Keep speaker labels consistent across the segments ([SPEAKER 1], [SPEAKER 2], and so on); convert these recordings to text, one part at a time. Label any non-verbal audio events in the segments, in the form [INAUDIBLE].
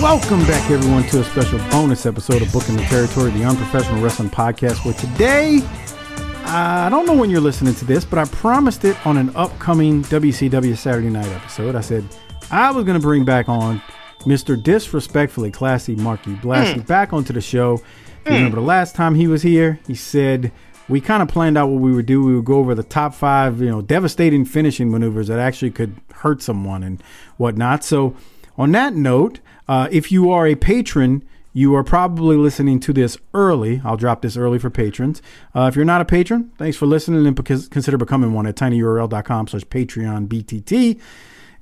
[SPEAKER 1] Welcome back, everyone, to a special bonus episode of Booking the Territory, the Unprofessional Wrestling Podcast. Where today, I don't know when you're listening to this, but I promised it on an upcoming WCW Saturday Night episode. I said I was going to bring back on Mr. Disrespectfully Classy Marky Blassie
[SPEAKER 2] Mm.
[SPEAKER 1] back onto the show. You Remember the last time he was here, he said we kind of planned out what we would do. We would go over the top five, you know, devastating finishing maneuvers that actually could hurt someone and whatnot. So, on that note, uh, if you are a patron, you are probably listening to this early. I'll drop this early for patrons. Uh, if you're not a patron, thanks for listening and consider becoming one at tinyurl.com slash Patreon BTT.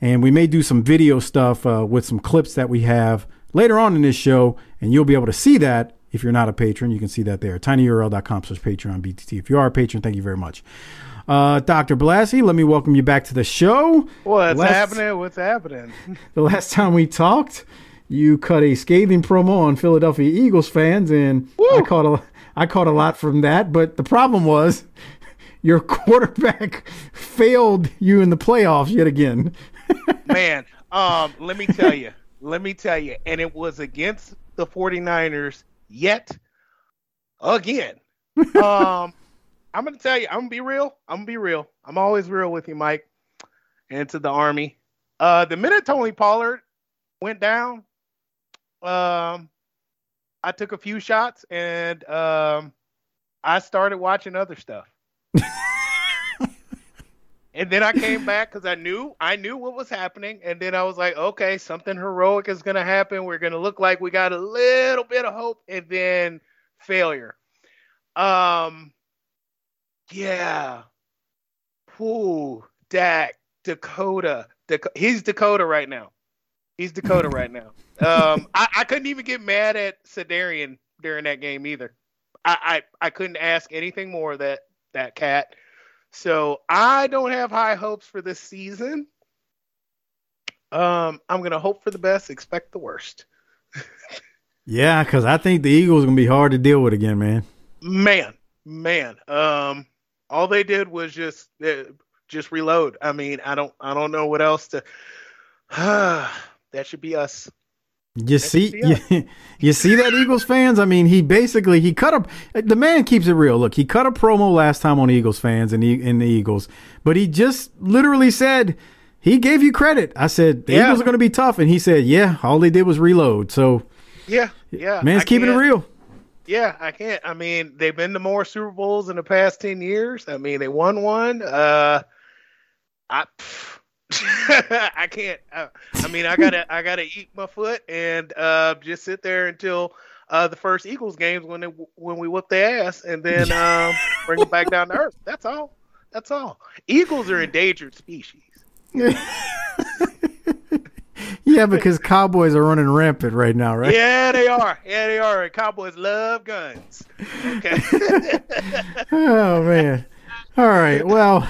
[SPEAKER 1] And we may do some video stuff uh, with some clips that we have later on in this show, and you'll be able to see that. If you're not a patron, you can see that there. tinyurl.com slash Patreon BTT. If you are a patron, thank you very much. Uh, Dr. Blassie, let me welcome you back to the show.
[SPEAKER 2] What's
[SPEAKER 1] Last-
[SPEAKER 2] happening? What's happening? [LAUGHS]
[SPEAKER 1] The last time we talked, you cut a scathing promo on Philadelphia Eagles fans, and I caught a I caught a lot from that. But the problem was [LAUGHS] your quarterback [LAUGHS] failed you in the playoffs yet again. [LAUGHS]
[SPEAKER 2] Man, um, let me tell you. Let me tell you. And it was against the 49ers yet again. Um, I'm going to tell you, I'm going to be real. I'm going to be real. I'm always real with you, Mike, and to the Army. Uh, the minute Tony Pollard went down, um, I took a few shots and um, I started watching other stuff. [LAUGHS] And then I came back because I knew I knew what was happening, and then I was like, okay, something heroic is gonna happen. We're gonna look like we got a little bit of hope, and then failure. Um, yeah. Whoo, Dak, Dakota, Dak- he's Dakota right now. He's Dakota right now. Um, I, I couldn't even get mad at Sedarian during that game either. I, I I couldn't ask anything more of that that cat. So I don't have high hopes for this season. Um, I'm gonna hope for the best, expect the worst.
[SPEAKER 1] Yeah, because I think the Eagles are gonna be hard to deal with again, man.
[SPEAKER 2] Man, man. Um, all they did was just uh, just reload. I mean, I don't I don't know what else to. [SIGHS] that should be us.
[SPEAKER 1] You see, you, [LAUGHS] you see that Eagles fans. I mean, he basically he cut a. The man keeps it real. Look, he cut a promo last time on Eagles fans and the in the Eagles, but he just literally said he gave you credit. I said the
[SPEAKER 2] Yeah.
[SPEAKER 1] Eagles are going to be tough, and he said, "Yeah, all they did was reload." So
[SPEAKER 2] Yeah, yeah.
[SPEAKER 1] man's
[SPEAKER 2] I
[SPEAKER 1] keeping it real.
[SPEAKER 2] Yeah, I can't. I mean, they've been to more Super Bowls in the past ten years. I mean, they won one. Uh, I, [LAUGHS] I can't. Uh, I mean, I gotta, I gotta eat my foot and uh, just sit there until uh, the first Eagles games when they when we whoop their ass, and then [LAUGHS] um, bring it back down to earth. That's all. That's all. Eagles are endangered species. [LAUGHS]
[SPEAKER 1] Yeah, because Cowboys are running rampant right now, right?
[SPEAKER 2] Yeah, they are. Yeah, they are. And Cowboys love guns. Okay.
[SPEAKER 1] oh man. All right. Well,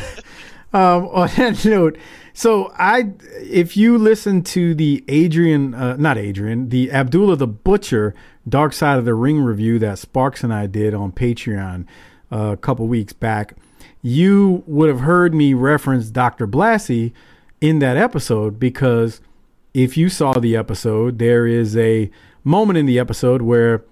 [SPEAKER 1] um, [LAUGHS] on that note, so I, if you listen to the Adrian, uh, not Adrian, the Abdullah the Butcher Dark Side of the Ring review that Sparks and I did on Patreon uh, a couple weeks back, you would have heard me reference Dr. Blassie in that episode because if you saw the episode, there is a moment in the episode where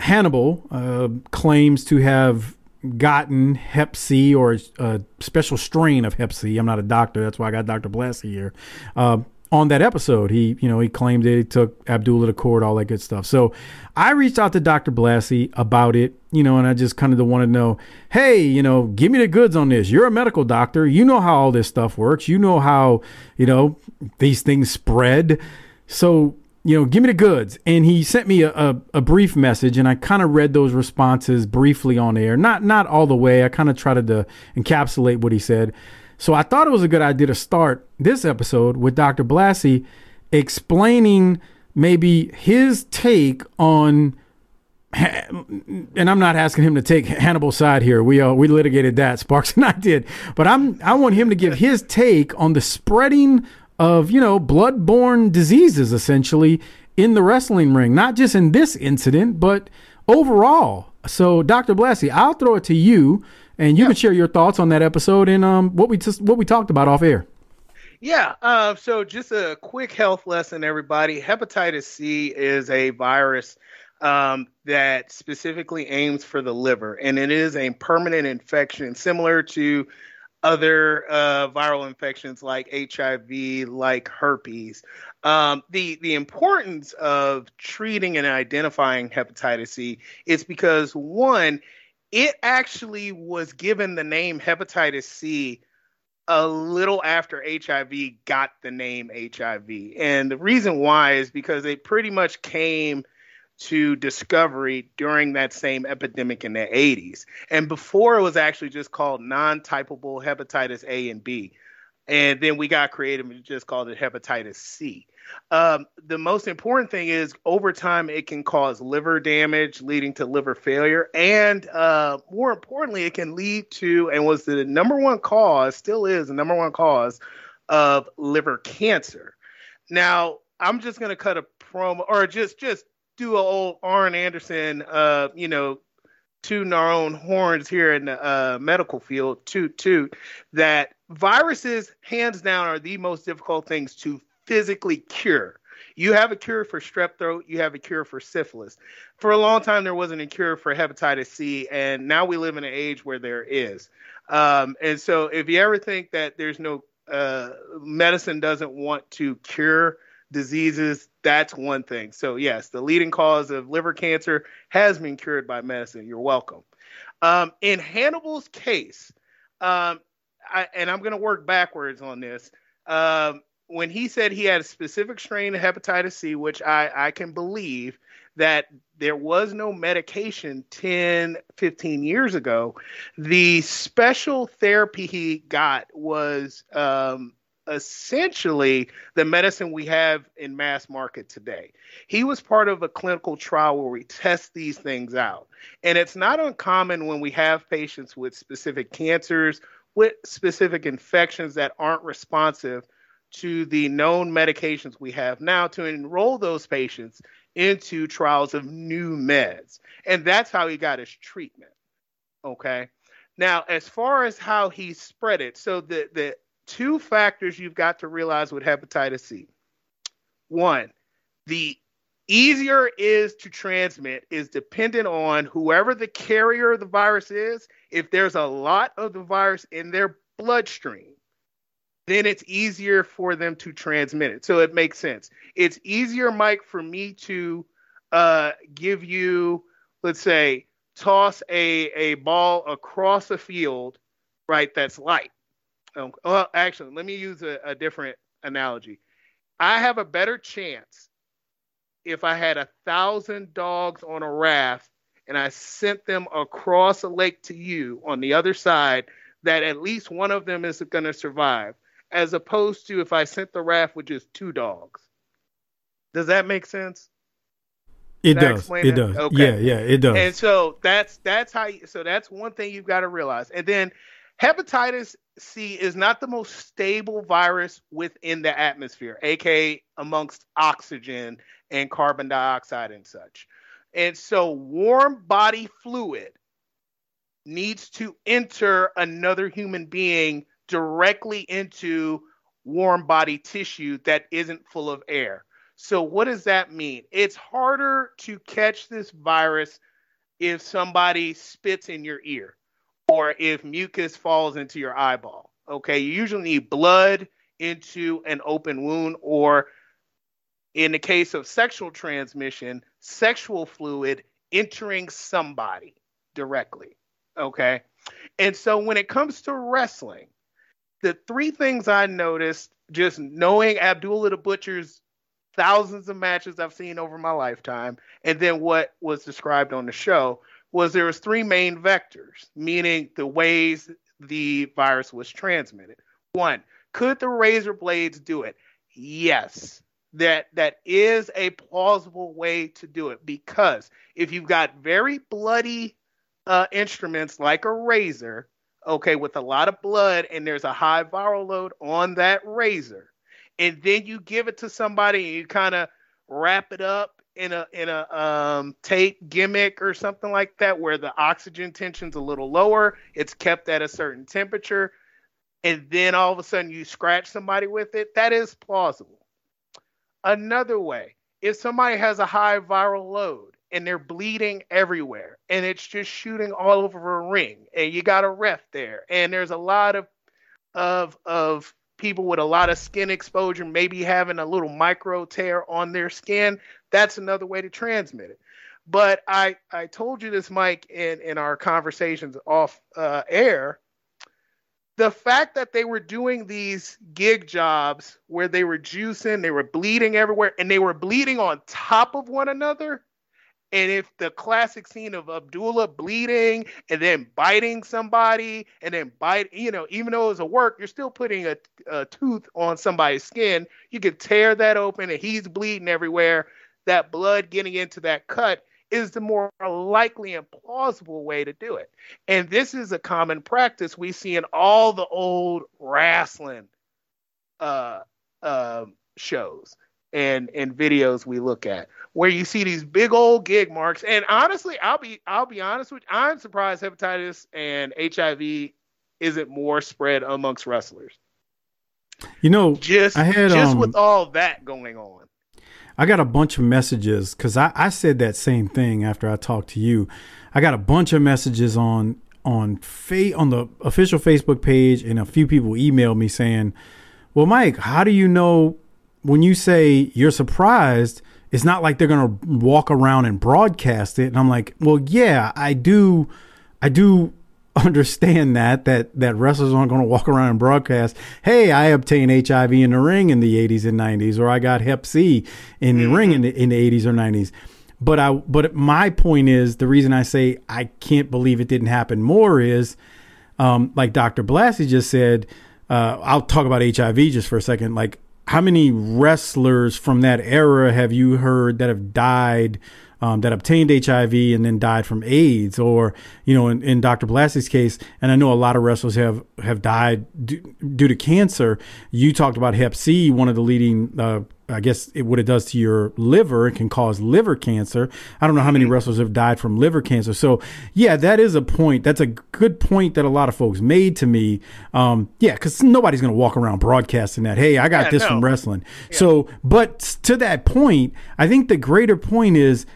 [SPEAKER 1] Hannibal uh, claims to have gotten Hep C or a special strain of Hep C. I'm not a doctor, that's why I got Dr. Blassie here. Uh, on that episode, he you know he claimed that He took Abdullah to court, all that good stuff. So I reached out to Dr. Blassie about it, you know, and I just kind of wanted to know, hey, you know, give me the goods on this. You're a medical doctor. You know how all this stuff works. You know how you know these things spread. So you know, give me the goods. And he sent me a, a, a brief message, and I kind of read those responses briefly on air. Not not all the way. I kind of tried to encapsulate what he said. So I thought it was a good idea to start this episode with Dr. Blassie explaining maybe his take on and I'm not asking him to take Hannibal's side here. We uh, we litigated that [LAUGHS] Sparks and I did, but I'm I want him to give his take on the spreading of, you know, blood-borne diseases essentially in the wrestling ring, not just in this incident, but overall. So, Dr. Blassie, I'll throw it to you and you yeah. can share your thoughts on that episode and um, what we just what we talked about off air.
[SPEAKER 2] Yeah. Uh, so, just a quick health lesson, everybody. Hepatitis C is a virus um, that specifically aims for the liver, and it is a permanent infection, similar to other uh, viral infections like HIV, like herpes. Um, the the importance of treating and identifying hepatitis C is because one, it actually was given the name hepatitis C a little after HIV got the name HIV, and the reason why is because it pretty much came to discovery during that same epidemic in the 80s. And before it was actually just called non typable hepatitis A and B. And then we got creative and just called it hepatitis C. Um, the most important thing is over time, it can cause liver damage, leading to liver failure. And uh, more importantly, it can lead to, and was the number one cause, still is the number one cause of liver cancer. Now, I'm just going to cut a promo or just just do a old Arn Anderson, uh, you know, tooting our own horns here in the uh, medical field, toot toot, that viruses, hands down, are the most difficult things to physically cure. You have a cure for strep throat, you have a cure for syphilis. For a long time, there wasn't a cure for hepatitis C, and now we live in an age where there is. Um, and so, if you ever think that there's no uh, medicine doesn't want to cure diseases, that's one thing. So, yes, the leading cause of liver cancer has been cured by medicine. You're welcome. Um, in Hannibal's case, um, I, and I'm going to work backwards on this. Um, when he said he had a specific strain of hepatitis C, which I, I can believe that there was no medication 10, 15 years ago, the special therapy he got was um, essentially the medicine we have in mass market today. He was part of a clinical trial where we test these things out. And it's not uncommon when we have patients with specific cancers, with specific infections that aren't responsive to the known medications we have now to enroll those patients into trials of new meds. And that's how he got his treatment. Okay. Now, as far as how he spread it, so the, the two factors you've got to realize with hepatitis C. One, the easier is to transmit is dependent on whoever the carrier of the virus is. If there's a lot of the virus in their bloodstream, then it's easier for them to transmit it. So it makes sense. It's easier, Mike, for me to uh, give you, let's say, toss a, a ball across a field, right, that's light um, well, actually, let me use a, a different analogy. I have a better chance if I had a thousand dogs on a raft and I sent them across a lake to you on the other side, that at least one of them is going to survive, as opposed to if I sent the raft with just two dogs. Does that make sense?
[SPEAKER 1] It does. It, it does. Okay. Yeah, yeah, it does.
[SPEAKER 2] And so that's that's how. You, so that's one thing you've got to realize. And then hepatitis C is not the most stable virus within the atmosphere, aka amongst oxygen and carbon dioxide and such. And so, warm body fluid needs to enter another human being directly into warm body tissue that isn't full of air. So, what does that mean? It's harder to catch this virus if somebody spits in your ear or if mucus falls into your eyeball. Okay, you usually need blood into an open wound, or in the case of sexual transmission, sexual fluid entering somebody directly. Okay, and so when it comes to wrestling, the three things I noticed just knowing Abdullah the Butcher's thousands of matches I've seen over my lifetime, and then what was described on the show was there was three main vectors, meaning the ways the virus was transmitted. One, could the razor blades do it? Yes. That that is a plausible way to do it because if you've got very bloody uh, instruments like a razor, okay, with a lot of blood, and there's a high viral load on that razor, and then you give it to somebody and you kind of wrap it up in a in a um, tape gimmick or something like that, where the oxygen tension's a little lower, it's kept at a certain temperature, and then all of a sudden you scratch somebody with it. That is plausible. Another way, if somebody has a high viral load and they're bleeding everywhere and it's just shooting all over a ring and you got a ref there and there's a lot of of of people with a lot of skin exposure maybe having a little micro tear on their skin that's another way to transmit it. But i i told you this mike in in our conversations off uh, air. The fact that they were doing these gig jobs where they were juicing they were bleeding everywhere and they were bleeding on top of one another and if the classic scene of Abdullah bleeding and then biting somebody and then bite, you know, even though it was a work, you're still putting a, a tooth on somebody's skin. You could tear that open and he's bleeding everywhere. That blood getting into that cut is the more likely and plausible way to do it. And this is a common practice we see in all the old wrestling uh, uh, shows and and videos we look at where you see these big old gig marks. And honestly i'll be i'll be honest with you i'm surprised hepatitis and hiv isn't more spread amongst wrestlers.
[SPEAKER 1] You know
[SPEAKER 2] just
[SPEAKER 1] I had,
[SPEAKER 2] just
[SPEAKER 1] um,
[SPEAKER 2] with all that going on.
[SPEAKER 1] I got a bunch of messages because I, I said that same thing after I talked to you. I got a bunch of messages on on fa- on the official Facebook page, and a few people emailed me saying, "Well, Mike, how do you know when you say you're surprised, it's not like they're gonna walk around and broadcast it. And I'm like, well, yeah, I do, I do [LAUGHS] understand that that that wrestlers aren't going to walk around and broadcast hey i obtained hiv in the ring in the 80s and 90s or i got hep c in the ring in the, in the 80s or 90s but i but my point is the reason i say i can't believe it didn't happen more is um, like dr blassie just said uh, i'll talk about hiv just for a second like how many wrestlers from that era have you heard that have died um, that obtained HIV and then died from AIDS, or you know, in, in Dr. Blassie's case, and I know a lot of wrestlers have have died d- due to cancer. You talked about Hep C, one of the leading. Uh, I guess it, what it does to your liver, it can cause liver cancer. I don't know how many mm-hmm. wrestlers have died from liver cancer. So, yeah, that is a point. That's a good point that a lot of folks made to me. Um, yeah, because nobody's going to walk around broadcasting that. Hey, I got yeah, this no. from wrestling. Yeah. So, but to that point, I think the greater point is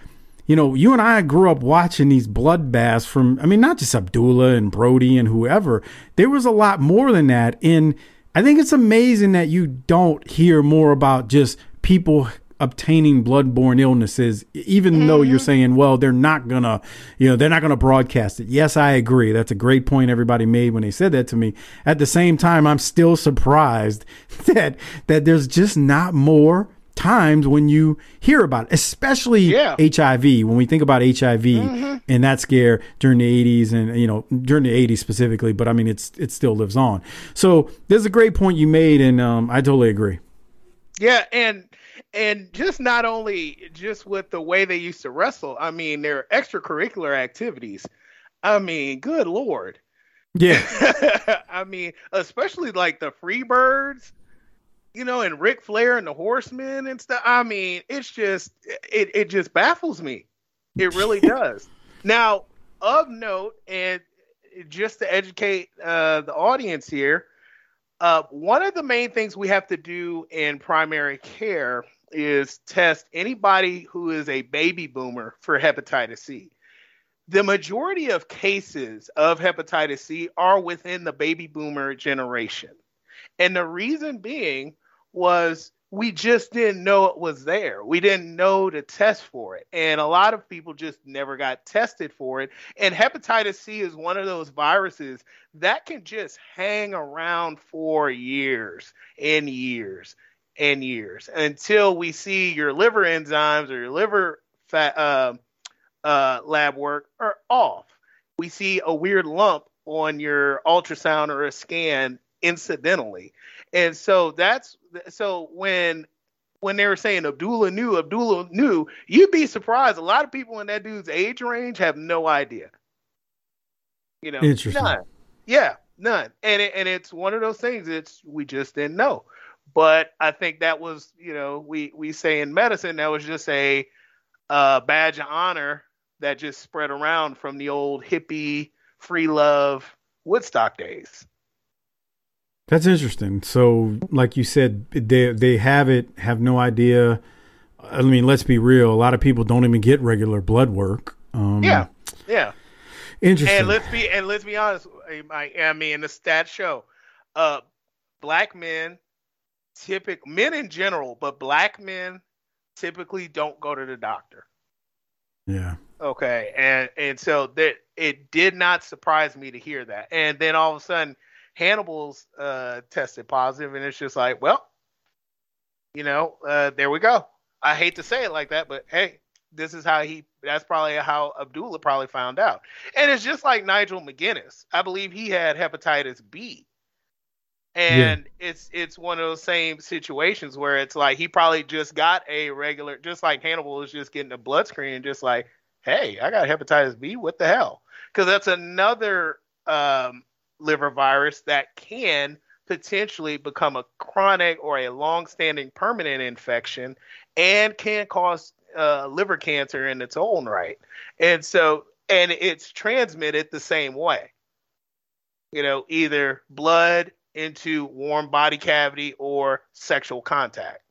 [SPEAKER 1] you know, you and I grew up watching these bloodbaths from, I mean, not just Abdullah and Brody and whoever. There was a lot more than that. And I think it's amazing that you don't hear more about just people obtaining bloodborne illnesses, even mm-hmm. though you're mm-hmm. saying, well, they're not gonna, you know, they're not gonna broadcast it. Yes, I agree. That's a great point everybody made when they said that to me. At the same time, I'm still surprised [LAUGHS] that that there's just not more times when you hear about it, especially yeah. HIV. When we think about HIV mm-hmm. and that scare during the 80s and you know during the 80s specifically, but I mean it's it still lives on. So there's a great point you made, and um, I totally agree.
[SPEAKER 2] Yeah, and and just not only just with the way they used to wrestle. I mean, their extracurricular activities. I mean, good lord.
[SPEAKER 1] Yeah. [LAUGHS]
[SPEAKER 2] I mean, especially like the Freebirds you know, and Ric Flair and the Horsemen and stuff. I mean, it's just it it just baffles me. It really [LAUGHS] does. Now, of note, and just to educate uh, the audience here, uh, one of the main things we have to do in primary care is test anybody who is a baby boomer for hepatitis C. the majority of cases of hepatitis C are within the baby boomer generation. And the reason being was we just didn't know it was there. We didn't know to test for it. And a lot of people just never got tested for it. And hepatitis C is one of those viruses that can just hang around for years and years and years until we see your liver enzymes or your liver fat, uh, uh, lab work are off. We see a weird lump on your ultrasound or a scan incidentally. And so that's so when when they were saying Abdullah knew, Abdullah knew, you'd be surprised. A lot of people in that dude's age range have no idea. You know,
[SPEAKER 1] Interesting.
[SPEAKER 2] none. Yeah, none. And it, and it's one of those things. It's we just didn't know. But I think that was, you know, we we say in medicine that was just a uh, badge of honor that just spread around from the old hippie free love Woodstock days.
[SPEAKER 1] That's interesting. So, like you said, they they have it, have no idea. I mean, let's be real. A lot of people don't even get regular blood work. Um,
[SPEAKER 2] Yeah, yeah.
[SPEAKER 1] interesting.
[SPEAKER 2] And let's be and let's be honest. I, I mean, the stats show, uh, black men, typical men in general, but black men typically don't go to the doctor.
[SPEAKER 1] yeah,
[SPEAKER 2] Okay, and and so that it did not surprise me to hear that. And then all of a sudden, Hannibal's uh, tested positive, and it's just like, well, you know, uh, there we go. I hate to say it like that, but hey, this is how he. That's probably how Abdullah probably found out. And it's just like Nigel McGuinness. I believe he had hepatitis B. And it's it's one of those same situations where it's like he probably just got a regular, just like Hannibal was just getting a blood screen, and just like, hey, I got hepatitis B. What the hell? Because that's another um, liver virus that can potentially become a chronic or a long-standing permanent infection and can cause uh, liver cancer in its own right. And so, and it's transmitted the same way. You know, either blood into warm body cavity or sexual contact.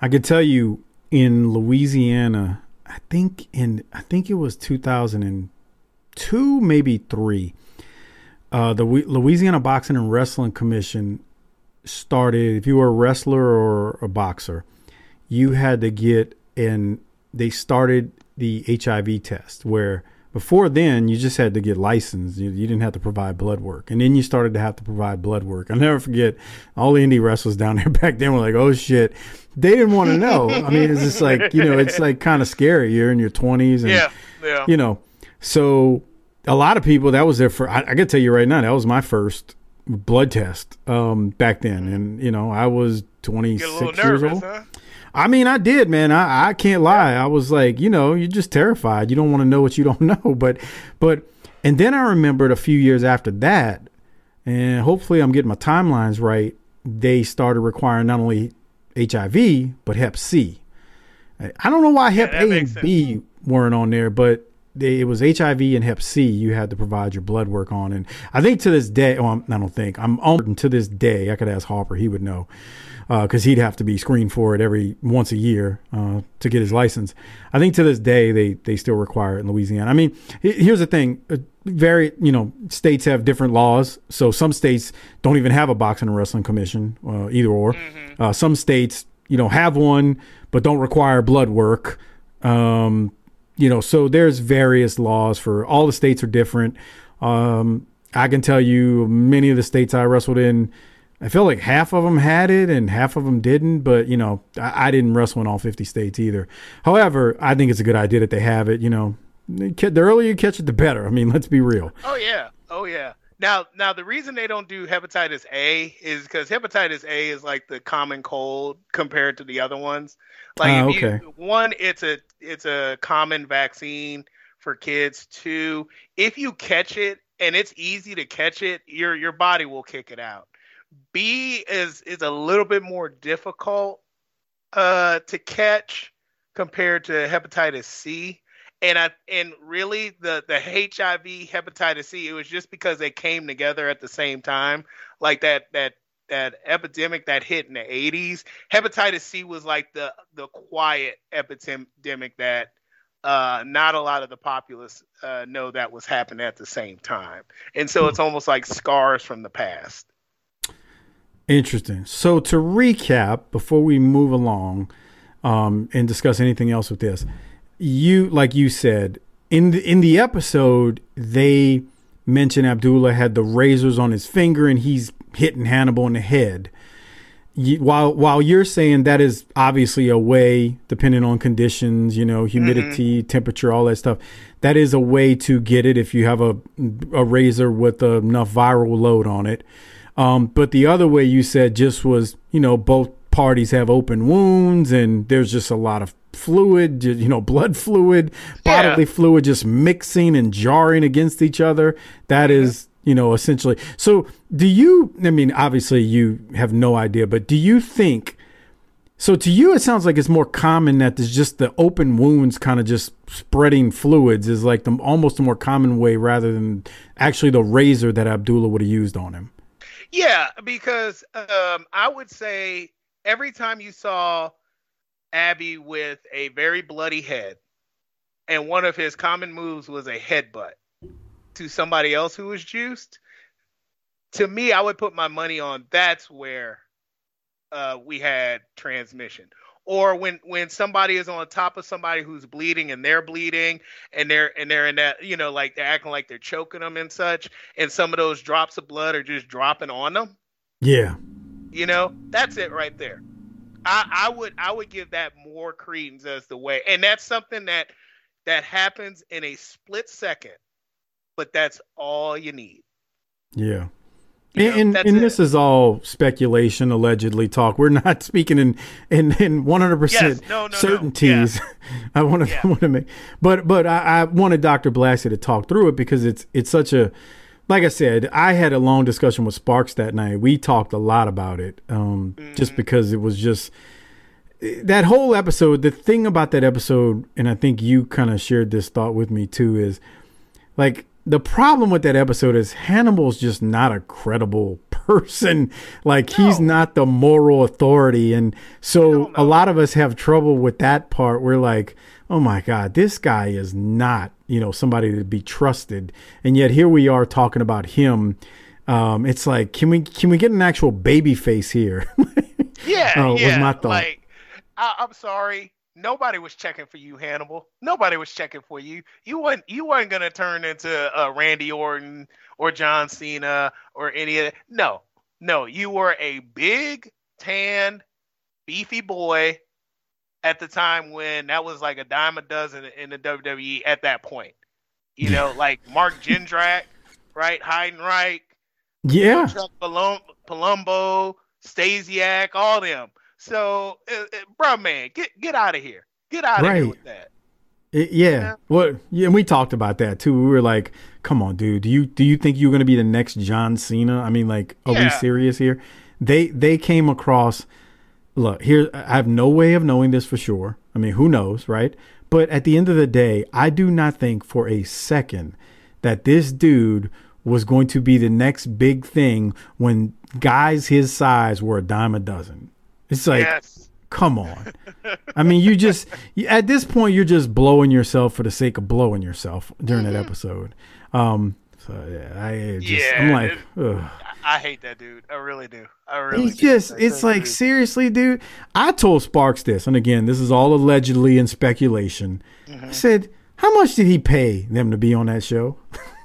[SPEAKER 1] I could tell you in Louisiana. I think in I think it was 2002, maybe three. Uh, the Louisiana Boxing and Wrestling Commission started. If you were a wrestler or a boxer, you had to get and they started the HIV test where before then you just had to get licensed. You, you didn't have to provide blood work. And then you started to have to provide blood work. I'll never forget all the indie wrestlers down there [LAUGHS] back then were like oh shit. They didn't want to know. I mean it's just like you know it's like kind of scary. You're in your 20s and
[SPEAKER 2] Yeah, yeah.
[SPEAKER 1] you know. So a lot of people that was their first I, I can tell you right now that was my first blood test um back then and you know i was
[SPEAKER 2] Get a little
[SPEAKER 1] 26 years old
[SPEAKER 2] huh?
[SPEAKER 1] I mean, I did, man. I, I can't lie. I was like, you know, you're just terrified. You don't want to know what you don't [LAUGHS] know. But, but, and then I remembered a few years after that, and hopefully I'm getting my timelines right. They started requiring not only HIV but Hep C. I don't know why Hep
[SPEAKER 2] that
[SPEAKER 1] A and B weren't on there, but they, it was HIV and Hep C you had to provide your blood work on. And I think to this day, I'm- I don't think I'm on to this day. I could ask Harper; he would know because he'd have to be screened for it every once a year uh, to get his license. I think to this day they they still require it in Louisiana. I mean, here's the thing: uh, very you know states have different laws. So some states don't even have a boxing and wrestling commission, uh, either or. Uh, some states you know have one but don't require blood work. Um, you know, so there's various laws for all the states are different. Um, I can tell you many of the states I wrestled in, I feel like half of them had it and half of them didn't, but you know, I, I didn't wrestle in all 50 states either. However, I think it's a good idea that they have it, you know, the earlier you catch it, the better. I mean, [LAUGHS] let's be real.
[SPEAKER 2] Oh yeah. Oh yeah. Now, now the reason they don't do hepatitis A is because hepatitis A is like the common cold compared to the other ones. Like,
[SPEAKER 1] Ah,
[SPEAKER 2] if you-
[SPEAKER 1] okay.
[SPEAKER 2] one, it's a it's a common vaccine for kids. Two, if you catch it and it's easy to catch it, your your body will kick it out. B is is a little bit more difficult uh, to catch compared to hepatitis C. And I and really the the HIV hepatitis C it was just because they came together at the same time like that that that epidemic that hit in the 80s hepatitis C was like the the quiet epidemic that uh, not a lot of the populace uh, know that was happening at the same time, and so it's almost like scars from the past.
[SPEAKER 1] Interesting. So to recap, before we move along um, and discuss anything else with this, you like you said in the in the episode they mention Abdullah had the razors on his finger and he's hitting Hannibal in the head. You, while while you're saying that is obviously a way, depending on conditions, you know, humidity, mm-hmm. temperature, all that stuff, that is a way to get it if you have a a razor with enough viral load on it. Um, but the other way you said just was, you know, both parties have open wounds and there's just a lot of fluid, you know, blood fluid, bodily yeah. fluid just mixing and jarring against each other. That mm-hmm. is, you know, essentially. So, do you, I mean, obviously you have no idea, but do you think, so to you, it sounds like it's more common that there's just the open wounds kind of just spreading fluids is like the almost a more common way rather than actually the razor that Abdullah would have used on him.
[SPEAKER 2] Yeah, because um, I would say every time you saw Abby with a very bloody head, and one of his common moves was a headbutt to somebody else who was juiced, to me, I would put my money on that's where uh, we had transmission. Or when when somebody is on top of somebody who's bleeding and they're bleeding and they're and they're in that you know like they're acting like they're choking them and such and some of those drops of blood are just dropping on them.
[SPEAKER 1] Yeah.
[SPEAKER 2] You know that's it right there. I i would i would give that more credence as the way and that's something that that happens in a split second but that's all you need
[SPEAKER 1] yeah and, and, this is all speculation, allegedly talk. We're not [LAUGHS] speaking in in in one hundred percent certainties. No. Yeah. [LAUGHS] I want to yeah. [LAUGHS] want to make, but but I, I wanted Doctor Blassie to talk through it because it's it's such a, like I said, I had a long discussion with Sparks that night. We talked a lot about it, um, mm-hmm. just because it was just that whole episode. The thing about that episode, and I think you kind of shared this thought with me too, is like the problem with that episode is Hannibal's just not a credible [LAUGHS] person. Like no. he's not the moral authority. And so a lot of us have trouble with that part. We're like, oh my God, this guy is not, you know, somebody to be trusted. And yet here we are talking about him. Um, it's like, can we can we get an actual baby face here? [LAUGHS]
[SPEAKER 2] yeah, uh, yeah. Was my thought. Like, I, I'm sorry nobody was checking for you, Hannibal. Nobody was checking for you. You weren't you weren't gonna turn into uh, Randy Orton or John Cena or any of that. No, no, you were a big, tan, beefy boy at the time when that was like a dime a dozen in the WWE at that point. You know, [LAUGHS] like Mark Jindrak, right? Heidenreich,
[SPEAKER 1] yeah,
[SPEAKER 2] Chuck Palum- Palumbo, Stasiak, all them. So, uh, uh, bro, man, get get out of here. Get out of right. here with that.
[SPEAKER 1] It, yeah. yeah. Well, yeah, and we talked about that too. We were like, "Come on, dude. Do you do you think you're going to be the next John Cena? I mean, like, are yeah. we serious here?" They they came across. Look, here I have no way of knowing this for sure. I mean, who knows, right? But at the end of the day, I do not think for a second that this dude was going to be the next big thing when guys his size were a dime a dozen. It's like, yes. come on. [LAUGHS] I mean, you just at this point you're just blowing yourself for the sake of blowing yourself during mm-hmm. that episode. Um, so yeah, I just yeah, I'm like,
[SPEAKER 2] Ugh. I hate that dude. I really do. I really.
[SPEAKER 1] It's just, it's like dude. seriously, dude. I told Sparks this, and again, this is all allegedly and speculation. Mm-hmm. I said, how much did he pay them to be on that show? [LAUGHS]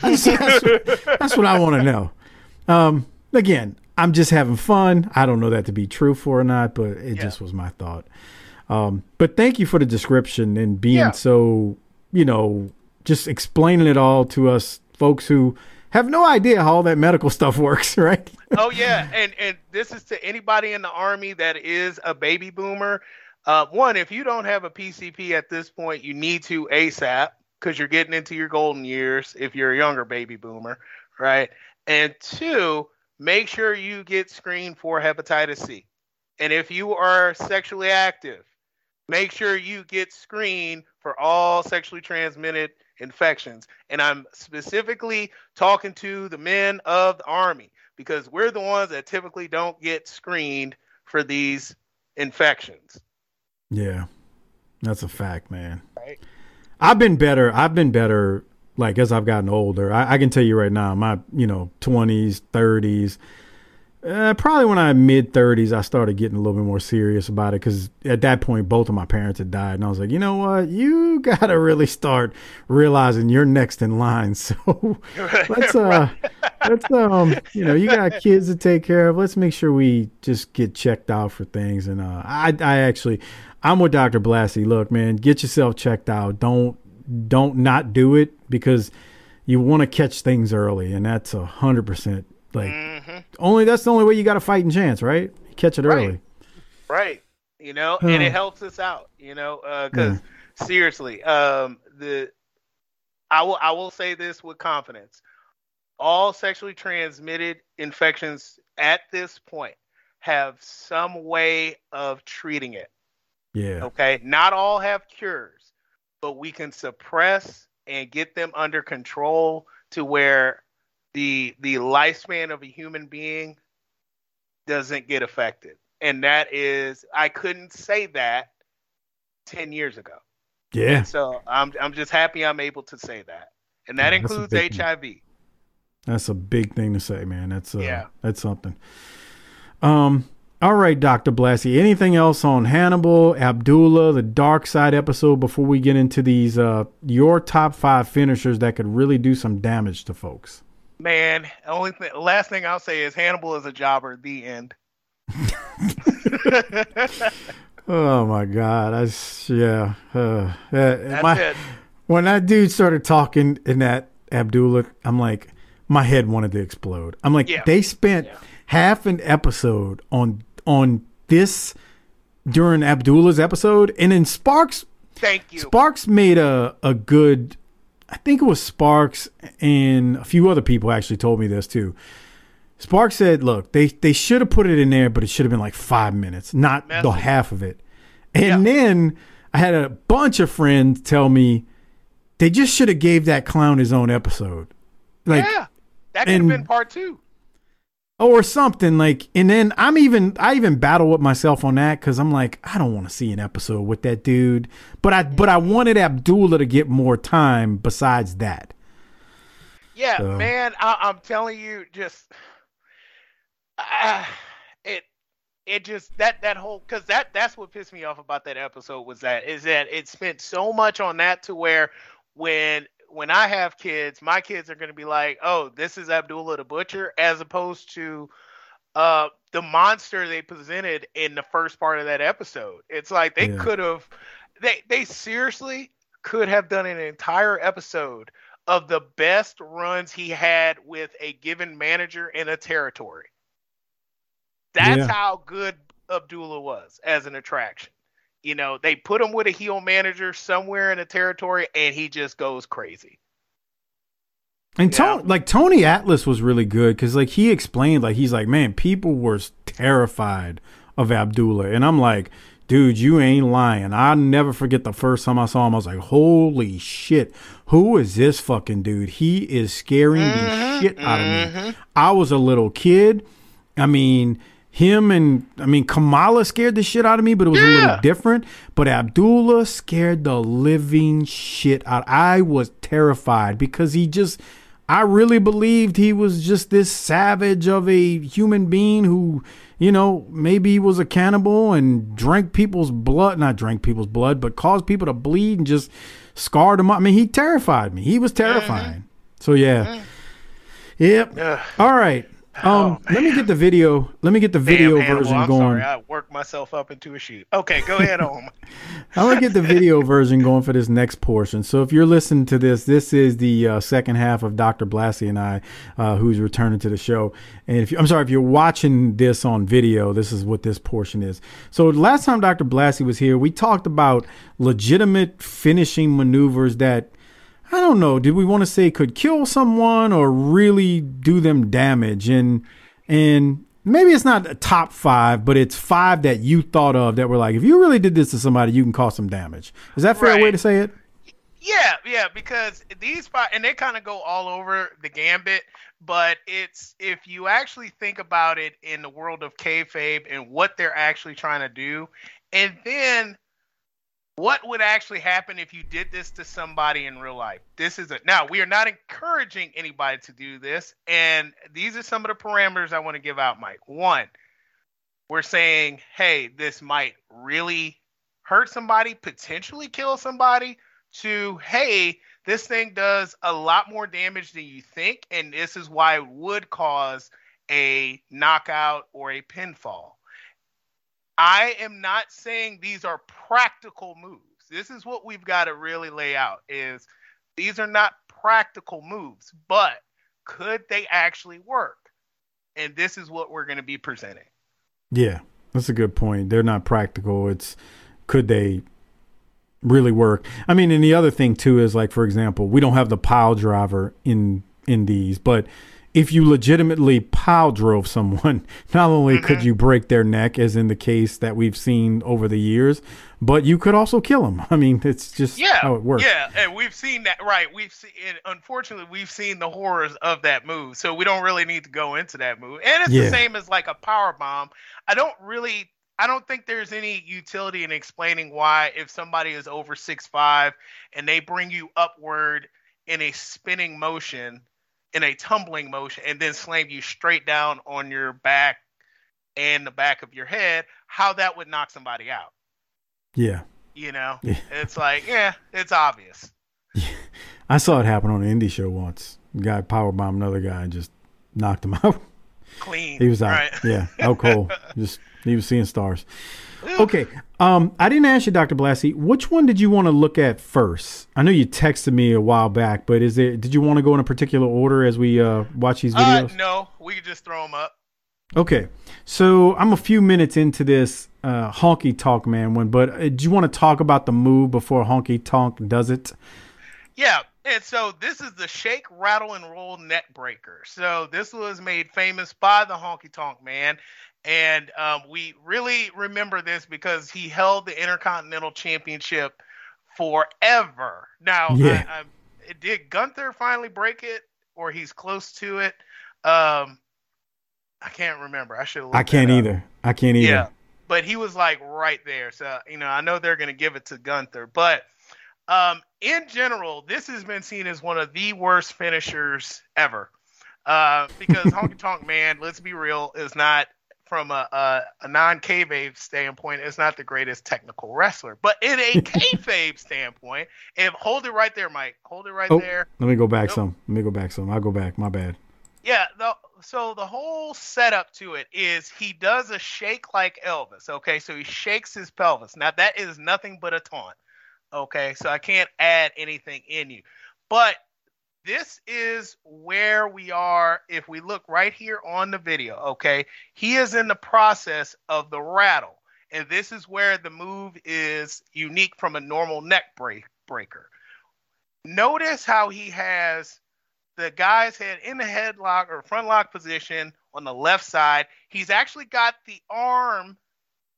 [SPEAKER 1] that's, that's, what, that's, what I want to know. Um, again, I'm just having fun. I don't know that to be true for or not, but it yeah. just was my thought. Um, but thank you for the description and being yeah. so, you know, just explaining it all to us folks who have no idea how all that medical [LAUGHS] stuff works, right?
[SPEAKER 2] oh yeah, and and this is to anybody in the army that is a baby boomer. Uh, one, if you don't have a PCP at this point, you need to ASAP because you're getting into your golden years if you're a younger baby boomer, right? And two, make sure you get screened for hepatitis C. And if you are sexually active, make sure you get screened for all sexually transmitted infections. And I'm specifically talking to the men of the Army because we're the ones that typically don't get screened for these infections.
[SPEAKER 1] Yeah. That's a fact, man.
[SPEAKER 2] Right.
[SPEAKER 1] I've been better. I've been better. Like as I've gotten older, I, I can tell you right now, my you know twenties, thirties, uh, probably when I mid thirties, I started getting a little bit more serious about it because at that point, both of my parents had died, and I was like, you know what, you [LAUGHS] gotta really start realizing you're next in line. [LAUGHS] So [LAUGHS] let's uh, let's um, you know, you got kids to take care of. Let's make sure we just get checked out for things. And uh, I, I actually, I'm with Dr. Blassie. Look, man, get yourself checked out. Don't don't not do it because you want to catch things early, and that's a hundred percent like
[SPEAKER 2] Mm-hmm.
[SPEAKER 1] only that's the only way you got a fighting chance, right? Catch it
[SPEAKER 2] Right.
[SPEAKER 1] early.
[SPEAKER 2] Right. You know, and it helps us out. You know, because seriously, um, the I will I will say this with confidence: all sexually transmitted infections at this point have some way of treating it.
[SPEAKER 1] Yeah.
[SPEAKER 2] Okay, not all have cures, but we can suppress and get them under control to where the the lifespan of a human being doesn't get affected. And that is I couldn't say that 10 years ago.
[SPEAKER 1] Yeah.
[SPEAKER 2] So I'm I'm just happy I'm able to say that. And that
[SPEAKER 1] Yeah, that's a
[SPEAKER 2] includes
[SPEAKER 1] big thing.
[SPEAKER 2] HIV.
[SPEAKER 1] That's a big thing to say, man. That's uh,
[SPEAKER 2] Yeah.
[SPEAKER 1] that's something. Um all right, Dr. Blassie. Anything else on Hannibal, Abdullah, the Dark Side episode before we get into these uh your top 5 finishers that could really do some damage to folks?
[SPEAKER 2] Man, only thing, last thing I'll say is Hannibal is a jobber. The end. [LAUGHS]
[SPEAKER 1] Oh my god. I yeah. Uh,
[SPEAKER 2] That's
[SPEAKER 1] my,
[SPEAKER 2] it.
[SPEAKER 1] when that dude started talking in that Abdullah, I'm like, my head wanted to explode. I'm like,
[SPEAKER 2] Yeah.
[SPEAKER 1] they spent
[SPEAKER 2] Yeah.
[SPEAKER 1] half an episode on on this during Abdullah's episode, and then Sparks
[SPEAKER 2] Thank you.
[SPEAKER 1] Sparks made a a good. I think it was Sparks and a few other people actually told me this too. Sparks said, "Look, they they should have put it in there, but it should have been like five minutes, not the half of it." And then I had a bunch of friends tell me they just should have gave that clown his own episode, like
[SPEAKER 2] yeah. That could have been part two.
[SPEAKER 1] Or something like. And then I'm even I even battle with myself on that because I'm like I don't want to see an episode with that dude, but I but I wanted Abdullah to get more time besides that.
[SPEAKER 2] Yeah,
[SPEAKER 1] So-
[SPEAKER 2] man, I, I'm telling you, just uh, it, it just that that whole because that that's what pissed me off about that episode was that is that it spent so much on that to where when when I have kids, my kids are going to be like, oh, this is Abdullah the Butcher, as opposed to uh the monster they presented in the first part of that episode. It's like they
[SPEAKER 1] Yeah.
[SPEAKER 2] could have they they seriously could have done an entire episode of the best runs he had with a given manager in a territory. That's
[SPEAKER 1] Yeah.
[SPEAKER 2] how good Abdullah was as an attraction. You know, they put him with a heel manager somewhere in a territory and he just goes crazy.
[SPEAKER 1] And
[SPEAKER 2] Yeah.
[SPEAKER 1] Like Tony Atlas was really good because like he explained like he's like man people were terrified of Abdullah. And I'm like dude you ain't lying. I'll never forget the first time I saw him. I was like holy shit. Who is this fucking dude? He is scaring the mm-hmm, shit out of me. Mm-hmm. I was a little kid. I mean him and I mean Kamala scared the shit out of me but it was a little different but Abdullah scared the living shit out I was terrified because he just I really believed he was just this savage of a human being who, you know, maybe he was a cannibal and drank people's blood, not drank people's blood, but caused people to bleed and just scarred them up. I mean, he terrified me. He was mm-hmm. terrifying. So yeah. Mm-hmm. Yep.
[SPEAKER 2] Ugh.
[SPEAKER 1] All right. Um, let me get the video. Let me get the video
[SPEAKER 2] Damn,
[SPEAKER 1] version
[SPEAKER 2] I'm
[SPEAKER 1] going.
[SPEAKER 2] sorry, I worked myself up into a shoot. Okay, go ahead on. [LAUGHS]
[SPEAKER 1] I'm gonna get the video version going for this next portion. So if you're listening to this, this is the uh, second half of Dr. Blassie and I, uh, who's returning to the show. And if you, I'm sorry, if you're watching this on video, this is what this portion is. So last time Dr. Blassie was here, we talked about legitimate finishing maneuvers that I don't know. Did we want to say could kill someone or really do them damage? And and maybe it's not a top five, but it's five that you thought of that were like, if you really did this to somebody, you can cause some damage. Is that a fair way to say it?
[SPEAKER 2] Yeah, yeah, because these five and they kind of go all over the gambit, but it's if you actually think about it in the world of kayfabe and what they're actually trying to do, and then what would actually happen if you did this to somebody in real life? This is it. Now, we are not encouraging anybody to do this. And these are some of the parameters I want to give out, Mike. One, we're saying, hey, this might really hurt somebody, potentially kill somebody, to, hey, this thing does a lot more damage than you think. And this is why it would cause a knockout or a pinfall. I am not saying these are practical moves. This is what we've got to really lay out is these are not practical moves, but could they actually work? And this is what we're going to be presenting.
[SPEAKER 1] Yeah, that's a good point. They're not practical. It's could they really work? I mean, and the other thing too is like for example, we don't have the pile driver in in these, but if you legitimately pile drove someone, [LAUGHS] not only mm-hmm. could you break their neck, as in the case that we've seen over the years, but you could also kill them. [LAUGHS] I mean, it's just
[SPEAKER 2] yeah,
[SPEAKER 1] how it works.
[SPEAKER 2] Yeah, and we've seen that. Right, we've seen. unfortunately, we've seen the horrors of that move, so we don't really need to go into that move. And it's yeah. the same as like a power bomb. I don't really. I don't think there's any utility in explaining why, if somebody is over six five and they bring you upward in a spinning motion in a tumbling motion and then slam you straight down on your back and the back of your head, how that would knock somebody out.
[SPEAKER 1] Yeah.
[SPEAKER 2] You know, yeah. it's like, yeah, it's obvious.
[SPEAKER 1] Yeah. [LAUGHS] I saw it happen on an indie show once. guy power bombed another guy and just knocked him [LAUGHS] out.
[SPEAKER 2] Clean.
[SPEAKER 1] He was out. Right. Yeah. Out cold. [LAUGHS] just he was seeing stars. Okay. Um, I didn't ask you, Dr. Blassie, which one did you want to look at first? I know you texted me a while back, but is it? Did you want to go in a particular order as we uh, watch these uh, videos?
[SPEAKER 2] Uh, no, we could just throw them up.
[SPEAKER 1] Okay, so I'm a few minutes into this uh, honky tonk man one, but uh, do you want to talk about the move before honky tonk does it?
[SPEAKER 2] Yeah, and so this is the shake, rattle, and roll neck breaker. So this was made famous by the honky tonk man, and um, we really remember this because he held the Intercontinental Championship forever. Now, yeah. I, I, did Gunther finally break it, or he's close to it? Um, I can't remember. I should.
[SPEAKER 1] I can't either. I can't either. Yeah,
[SPEAKER 2] but he was like right there. So you know, I know they're going to give it to Gunther, but um, in general, this has been seen as one of the worst finishers ever. Uh, because [LAUGHS] Honky Tonk Man, let's be real, is not from a, a, a non kayfabe standpoint, is not the greatest technical wrestler. But in a [LAUGHS] kayfabe standpoint, if hold it right there, Mike, hold it right oh, there.
[SPEAKER 1] Let me go back nope. some. Let me go back some. I'll go back. My bad.
[SPEAKER 2] Yeah. The, so the whole setup to it is he does a shake like Elvis. Okay, so he shakes his pelvis. Now that is nothing but a taunt. Okay, so I can't add anything in you, but this is where we are if we look right here on the video okay? He is in the process of the rattle and this is where the move is unique from a normal neck break breaker. Notice how he has the guy's head in the headlock or front lock position on the left side. He's actually got the arm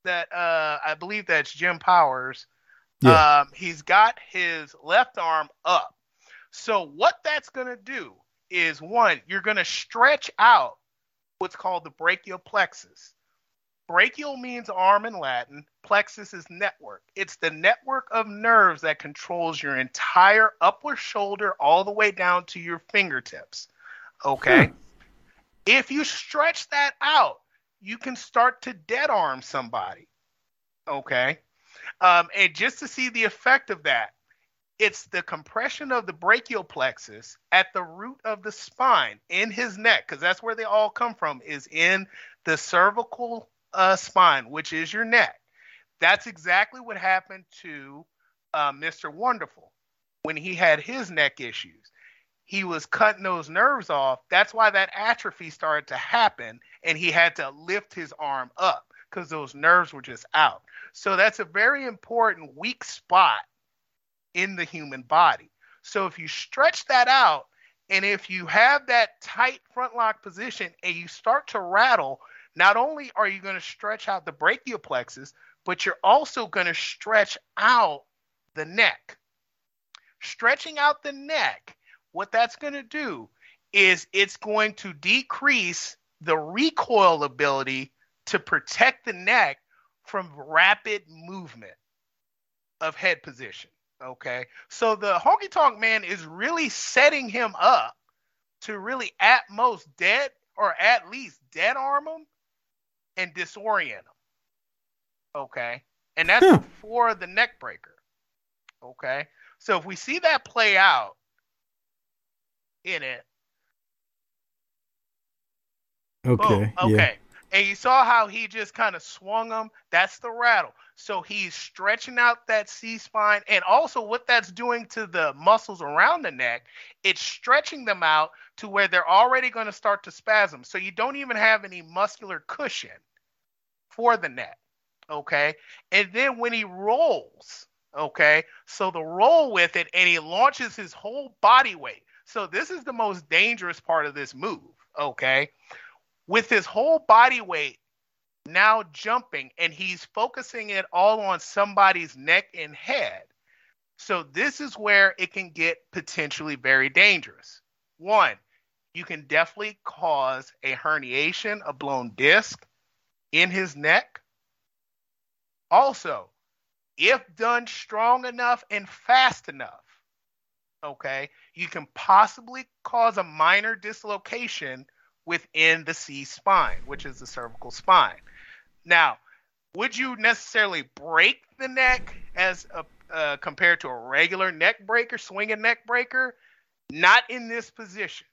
[SPEAKER 2] that uh, i believe that's jim powers yeah. um, he's got his left arm up so what that's going to do is one, you're going to stretch out what's called the brachial plexus. Brachial means arm in Latin. Plexus is network. It's the network of nerves that controls your entire upper shoulder all the way down to your fingertips. Okay? Hmm. If you stretch that out, you can start to dead arm somebody. Okay? Um, and just to see the effect of that, it's the compression of the brachial plexus at the root of the spine in his neck, because that's where they all come from, is in the cervical uh, spine, which is your neck. That's exactly what happened to uh, Mr. Wonderful when he had his neck issues. He was cutting those nerves off. That's why that atrophy started to happen, and he had to lift his arm up because those nerves were just out. So that's a very important weak spot in the human body. So if you stretch that out, and if you have that tight front lock position and you start to rattle, not only are you going to stretch out the brachial plexus, but you're also going to stretch out the neck. Stretching out the neck, what that's going to do is it's going to decrease the recoil ability to protect the neck from rapid movement. of head position. Okay. So the honky tonk man is really setting him up to really at most dead or at least dead arm him and disorient him. Okay. And that's
[SPEAKER 1] Huh.
[SPEAKER 2] before the neck breaker. Okay. So if we see that play out in it,
[SPEAKER 1] Okay.
[SPEAKER 2] Boom.
[SPEAKER 1] Yeah.
[SPEAKER 2] And you saw how he just kind of swung him. That's the rattle. So he's stretching out that C spine. And also, what that's doing to the muscles around the neck, it's stretching them out to where they're already going to start to spasm. So you don't even have any muscular cushion for the neck. Okay. And then when he rolls, okay, so the roll with it and he launches his whole body weight. So this is the most dangerous part of this move. Okay with his whole body weight now jumping and he's focusing it all on somebody's neck and head. So this is where it can get potentially very dangerous. One, you can definitely cause a herniation, a blown disc in his neck. Also, if done strong enough and fast enough, okay, you can possibly cause a minor dislocation within the C spine, which is the cervical spine. Now, would you necessarily break the neck as a, uh, compared to a regular neck breaker, swinging neck breaker? Not in this position,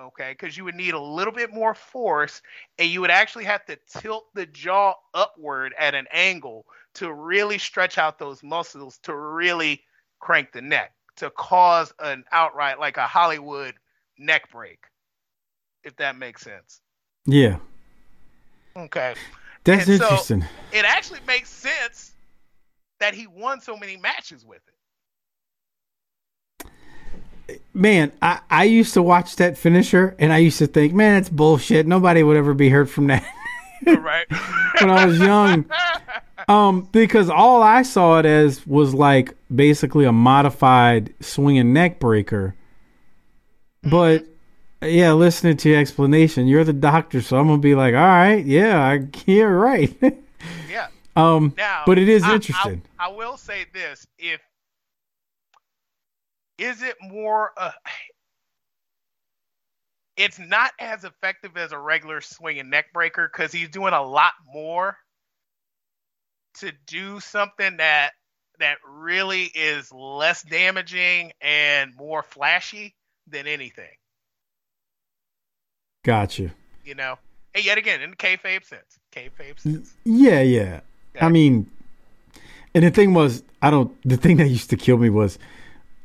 [SPEAKER 2] okay? Because you would need a little bit more force, and you would actually have to tilt the jaw upward at an angle to really stretch out those muscles to really crank the neck to cause an outright like a Hollywood neck break if that makes sense.
[SPEAKER 1] Yeah.
[SPEAKER 2] Okay.
[SPEAKER 1] That's
[SPEAKER 2] And so-
[SPEAKER 1] interesting.
[SPEAKER 2] It actually makes sense that he won so many matches with it.
[SPEAKER 1] man, I, I used to watch that finisher and I used to think, man, that's bullshit. Nobody would ever be hurt from that [LAUGHS]
[SPEAKER 2] right? [LAUGHS]
[SPEAKER 1] when I was young. Um, because all I saw it as was like basically a modified swinging neck breaker. But yeah, listening to your explanation, you're the doctor, so I'm gonna be like, all right, yeah, I, [LAUGHS] you're right.
[SPEAKER 2] yeah.
[SPEAKER 1] um,
[SPEAKER 2] Now,
[SPEAKER 1] but it is
[SPEAKER 2] I- I-
[SPEAKER 1] interesting.
[SPEAKER 2] I, will say this: if is it more, uh, it's not as effective as a regular swinging neck breaker because he's doing a lot more to do something that that really is less damaging and more flashy than anything.
[SPEAKER 1] Got you.
[SPEAKER 2] You know, and yet again, in the kayfabe sense, kayfabe sense.
[SPEAKER 1] Yeah, yeah. I mean, and the thing was, I don't. The thing that used to kill me was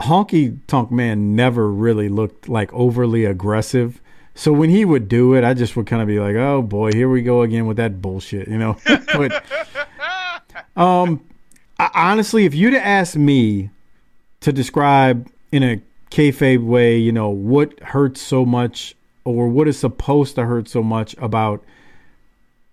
[SPEAKER 1] Honky Tonk Man never really looked like overly aggressive. So when he would do it, I just would kind of be like, "Oh boy, here we go again with that bullshit," you know. [LAUGHS] but um, I, honestly, if you'd asked me to describe in a kayfabe way, you know, what hurts so much or what is supposed to hurt so much about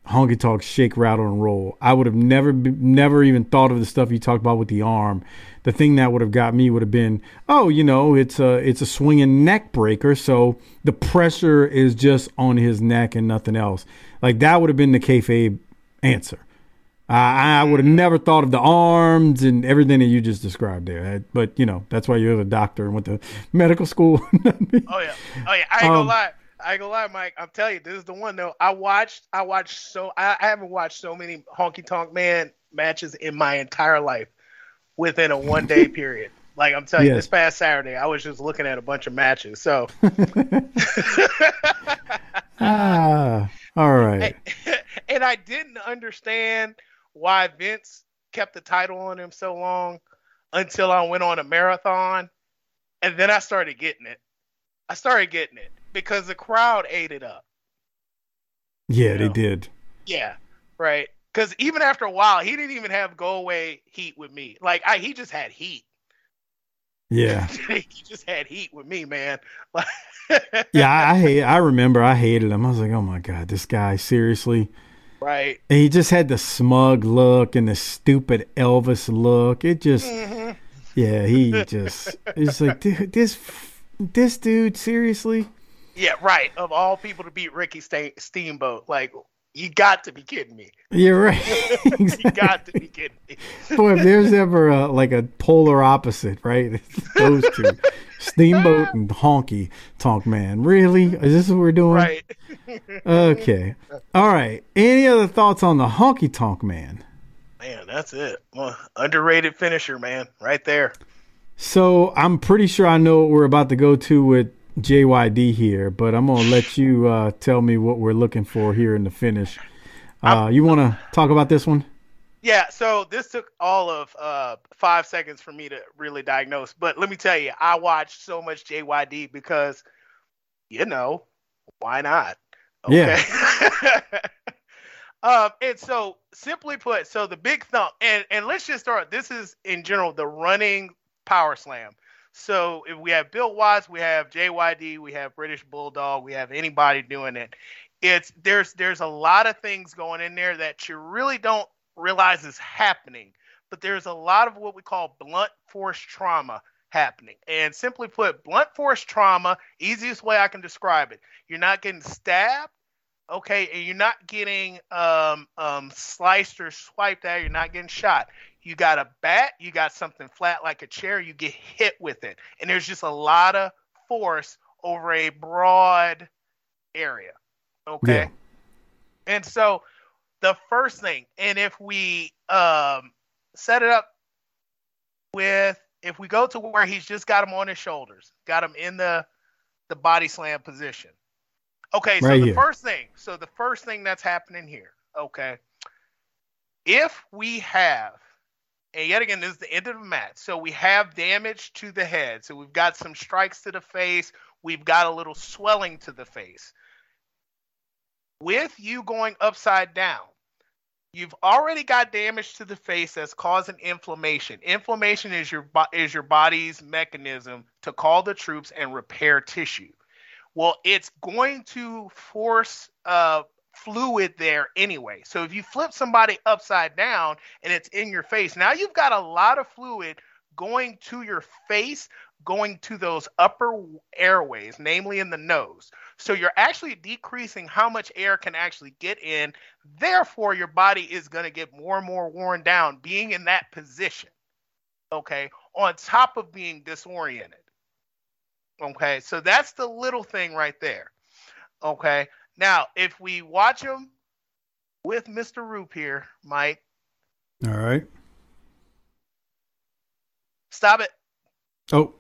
[SPEAKER 1] honky tonk shake rattle and roll i would have never never even thought of the stuff you talked about with the arm the thing that would have got me would have been oh you know it's a it's a swinging neck breaker so the pressure is just on his neck and nothing else like that would have been the kayfabe answer I I would have never thought of the arms and everything that you just described there. But you know, that's why you're the doctor and went to [LAUGHS] medical school. [LAUGHS]
[SPEAKER 2] Oh yeah, oh yeah. I ain't gonna
[SPEAKER 1] Um,
[SPEAKER 2] lie. I ain't gonna lie, Mike. I'm telling you, this is the one though. I watched. I watched so. I, I haven't watched so many honky tonk man matches in my entire life within a one day [LAUGHS] period. Like I'm telling you, this past Saturday, I was just looking at a bunch of matches. So, [LAUGHS]
[SPEAKER 1] ah, all right. [LAUGHS]
[SPEAKER 2] and I didn't understand why Vince kept the title on him so long until I went on a marathon, and then I started getting it. I started getting it because the crowd ate it up.
[SPEAKER 1] Yeah, they
[SPEAKER 2] know.
[SPEAKER 1] did.
[SPEAKER 2] Yeah, right. Because even after a while, he didn't even have go away heat with me. Like I, he just had heat.
[SPEAKER 1] Yeah. [LAUGHS]
[SPEAKER 2] he just had heat with me, man. [LAUGHS]
[SPEAKER 1] Yeah, I, I hate. I remember I hated him. I was like, oh my god, this guy seriously.
[SPEAKER 2] right.
[SPEAKER 1] And he just had the smug look and the stupid Elvis look. It just,
[SPEAKER 2] Mhm.
[SPEAKER 1] yeah, he [LAUGHS] just. It's like, dude, this, this dude, seriously.
[SPEAKER 2] Yeah, right. Of all people to beat Ricky Ste- Steamboat, like, You got to be kidding me.
[SPEAKER 1] You're right. [LAUGHS]
[SPEAKER 2] you got to be [LAUGHS] kidding me.
[SPEAKER 1] Boy, if there's ever a, like a polar opposite, right? It's [LAUGHS] those two, Steamboat and Honky Tonk Man. Really? Is this what we're doing?
[SPEAKER 2] Right.
[SPEAKER 1] Okay. All right. Any other thoughts on the Honky Tonk Man?
[SPEAKER 2] Man, that's it. Well, underrated finisher, man, right there.
[SPEAKER 1] So I'm pretty sure I know what we're about to go to with JYD here, but I'm gonna let you uh, tell me what we're looking for here in the finish. Uh, you want to talk about this one?
[SPEAKER 2] Yeah, so this took all of uh, five seconds for me to really diagnose. But let me tell you, I watched so much JYD because, you know, why not?
[SPEAKER 1] Yeah. [LAUGHS]
[SPEAKER 2] um, and so, simply put, so the big thump, and and let's just start. This is in general the running power slam. So if we have Bill Watts, we have JYD, we have British Bulldog, we have anybody doing it. It's there's there's a lot of things going in there that you really don't realize is happening, but there's a lot of what we call blunt force trauma happening. And simply put, blunt force trauma, easiest way I can describe it, you're not getting stabbed, okay, and you're not getting um, um, sliced or swiped at, you're not getting shot. You got a bat, you got something flat like a chair, you get hit with it. And there's just a lot of force over a broad area. Okay.
[SPEAKER 1] Yeah.
[SPEAKER 2] And so the first thing, and if we um, set it up with, if we go to where he's just got him on his shoulders, got him in the the body slam position. Okay, so
[SPEAKER 1] Right
[SPEAKER 2] the
[SPEAKER 1] here.
[SPEAKER 2] first thing, so the first thing that's happening here, okay, if we have, and yet again, this is the end of the match, so we have damage to the head, so we've got some strikes to the face, we've got a little swelling to the face. With you going upside down, you've already got damage to the face that's causing inflammation. Inflammation is your is your body's mechanism to call the troops and repair tissue. Well, it's going to force uh, fluid there anyway. So if you flip somebody upside down and it's in your face, now you've got a lot of fluid going to your face, going to those upper airways, namely in the nose. So you're actually decreasing how much air can actually get in. Therefore, your body is going to get more and more worn down being in that position. Okay. On top of being disoriented. Okay. So that's the little thing right there. Okay. Now, if we watch him with Mr. Roop here, Mike,
[SPEAKER 1] All right.
[SPEAKER 2] stop it.
[SPEAKER 1] Oh,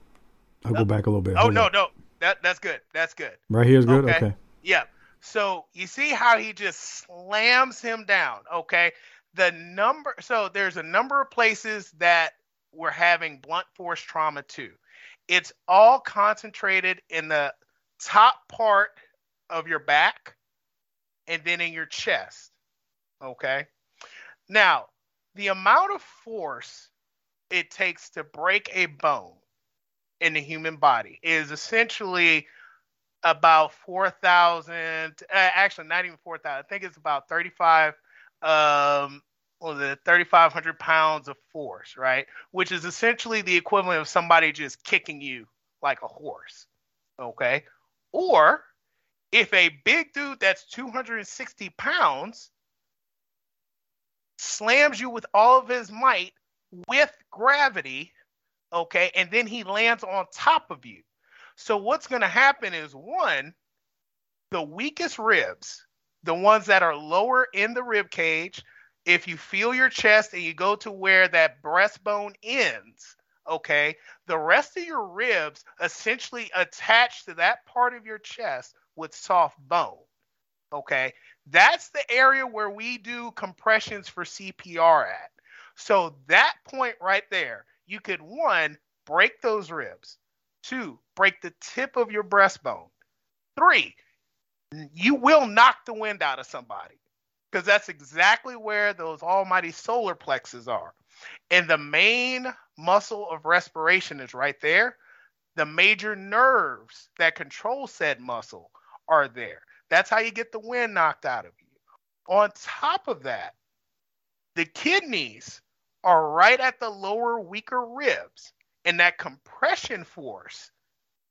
[SPEAKER 1] I'll go back a little bit.
[SPEAKER 2] Oh,
[SPEAKER 1] Hold
[SPEAKER 2] no,
[SPEAKER 1] on.
[SPEAKER 2] no. That, that's good. That's good.
[SPEAKER 1] Right here is good.
[SPEAKER 2] Okay.
[SPEAKER 1] Okay.
[SPEAKER 2] Yeah. So you see how he just slams him down. Okay. The number, so there's a number of places that we're having blunt force trauma too. It's all concentrated in the top part of your back and then in your chest. Okay. Now, the amount of force it takes to break a bone in the human body is essentially about 4,000, uh, actually not even 4,000. I think it's about 35, um, what the 3,500 pounds of force, right? Which is essentially the equivalent of somebody just kicking you like a horse, okay? Or if a big dude that's 260 pounds slams you with all of his might with gravity, okay, and then he lands on top of you. So what's going to happen is one, the weakest ribs, the ones that are lower in the rib cage, if you feel your chest and you go to where that breastbone ends, okay, the rest of your ribs essentially attach to that part of your chest with soft bone. Okay, that's the area where we do compressions for CPR at. So that point right there, you could one, break those ribs, two, break the tip of your breastbone, three, you will knock the wind out of somebody because that's exactly where those almighty solar plexus are. And the main muscle of respiration is right there. The major nerves that control said muscle are there. That's how you get the wind knocked out of you. On top of that, the kidneys are right at the lower, weaker ribs. And that compression force,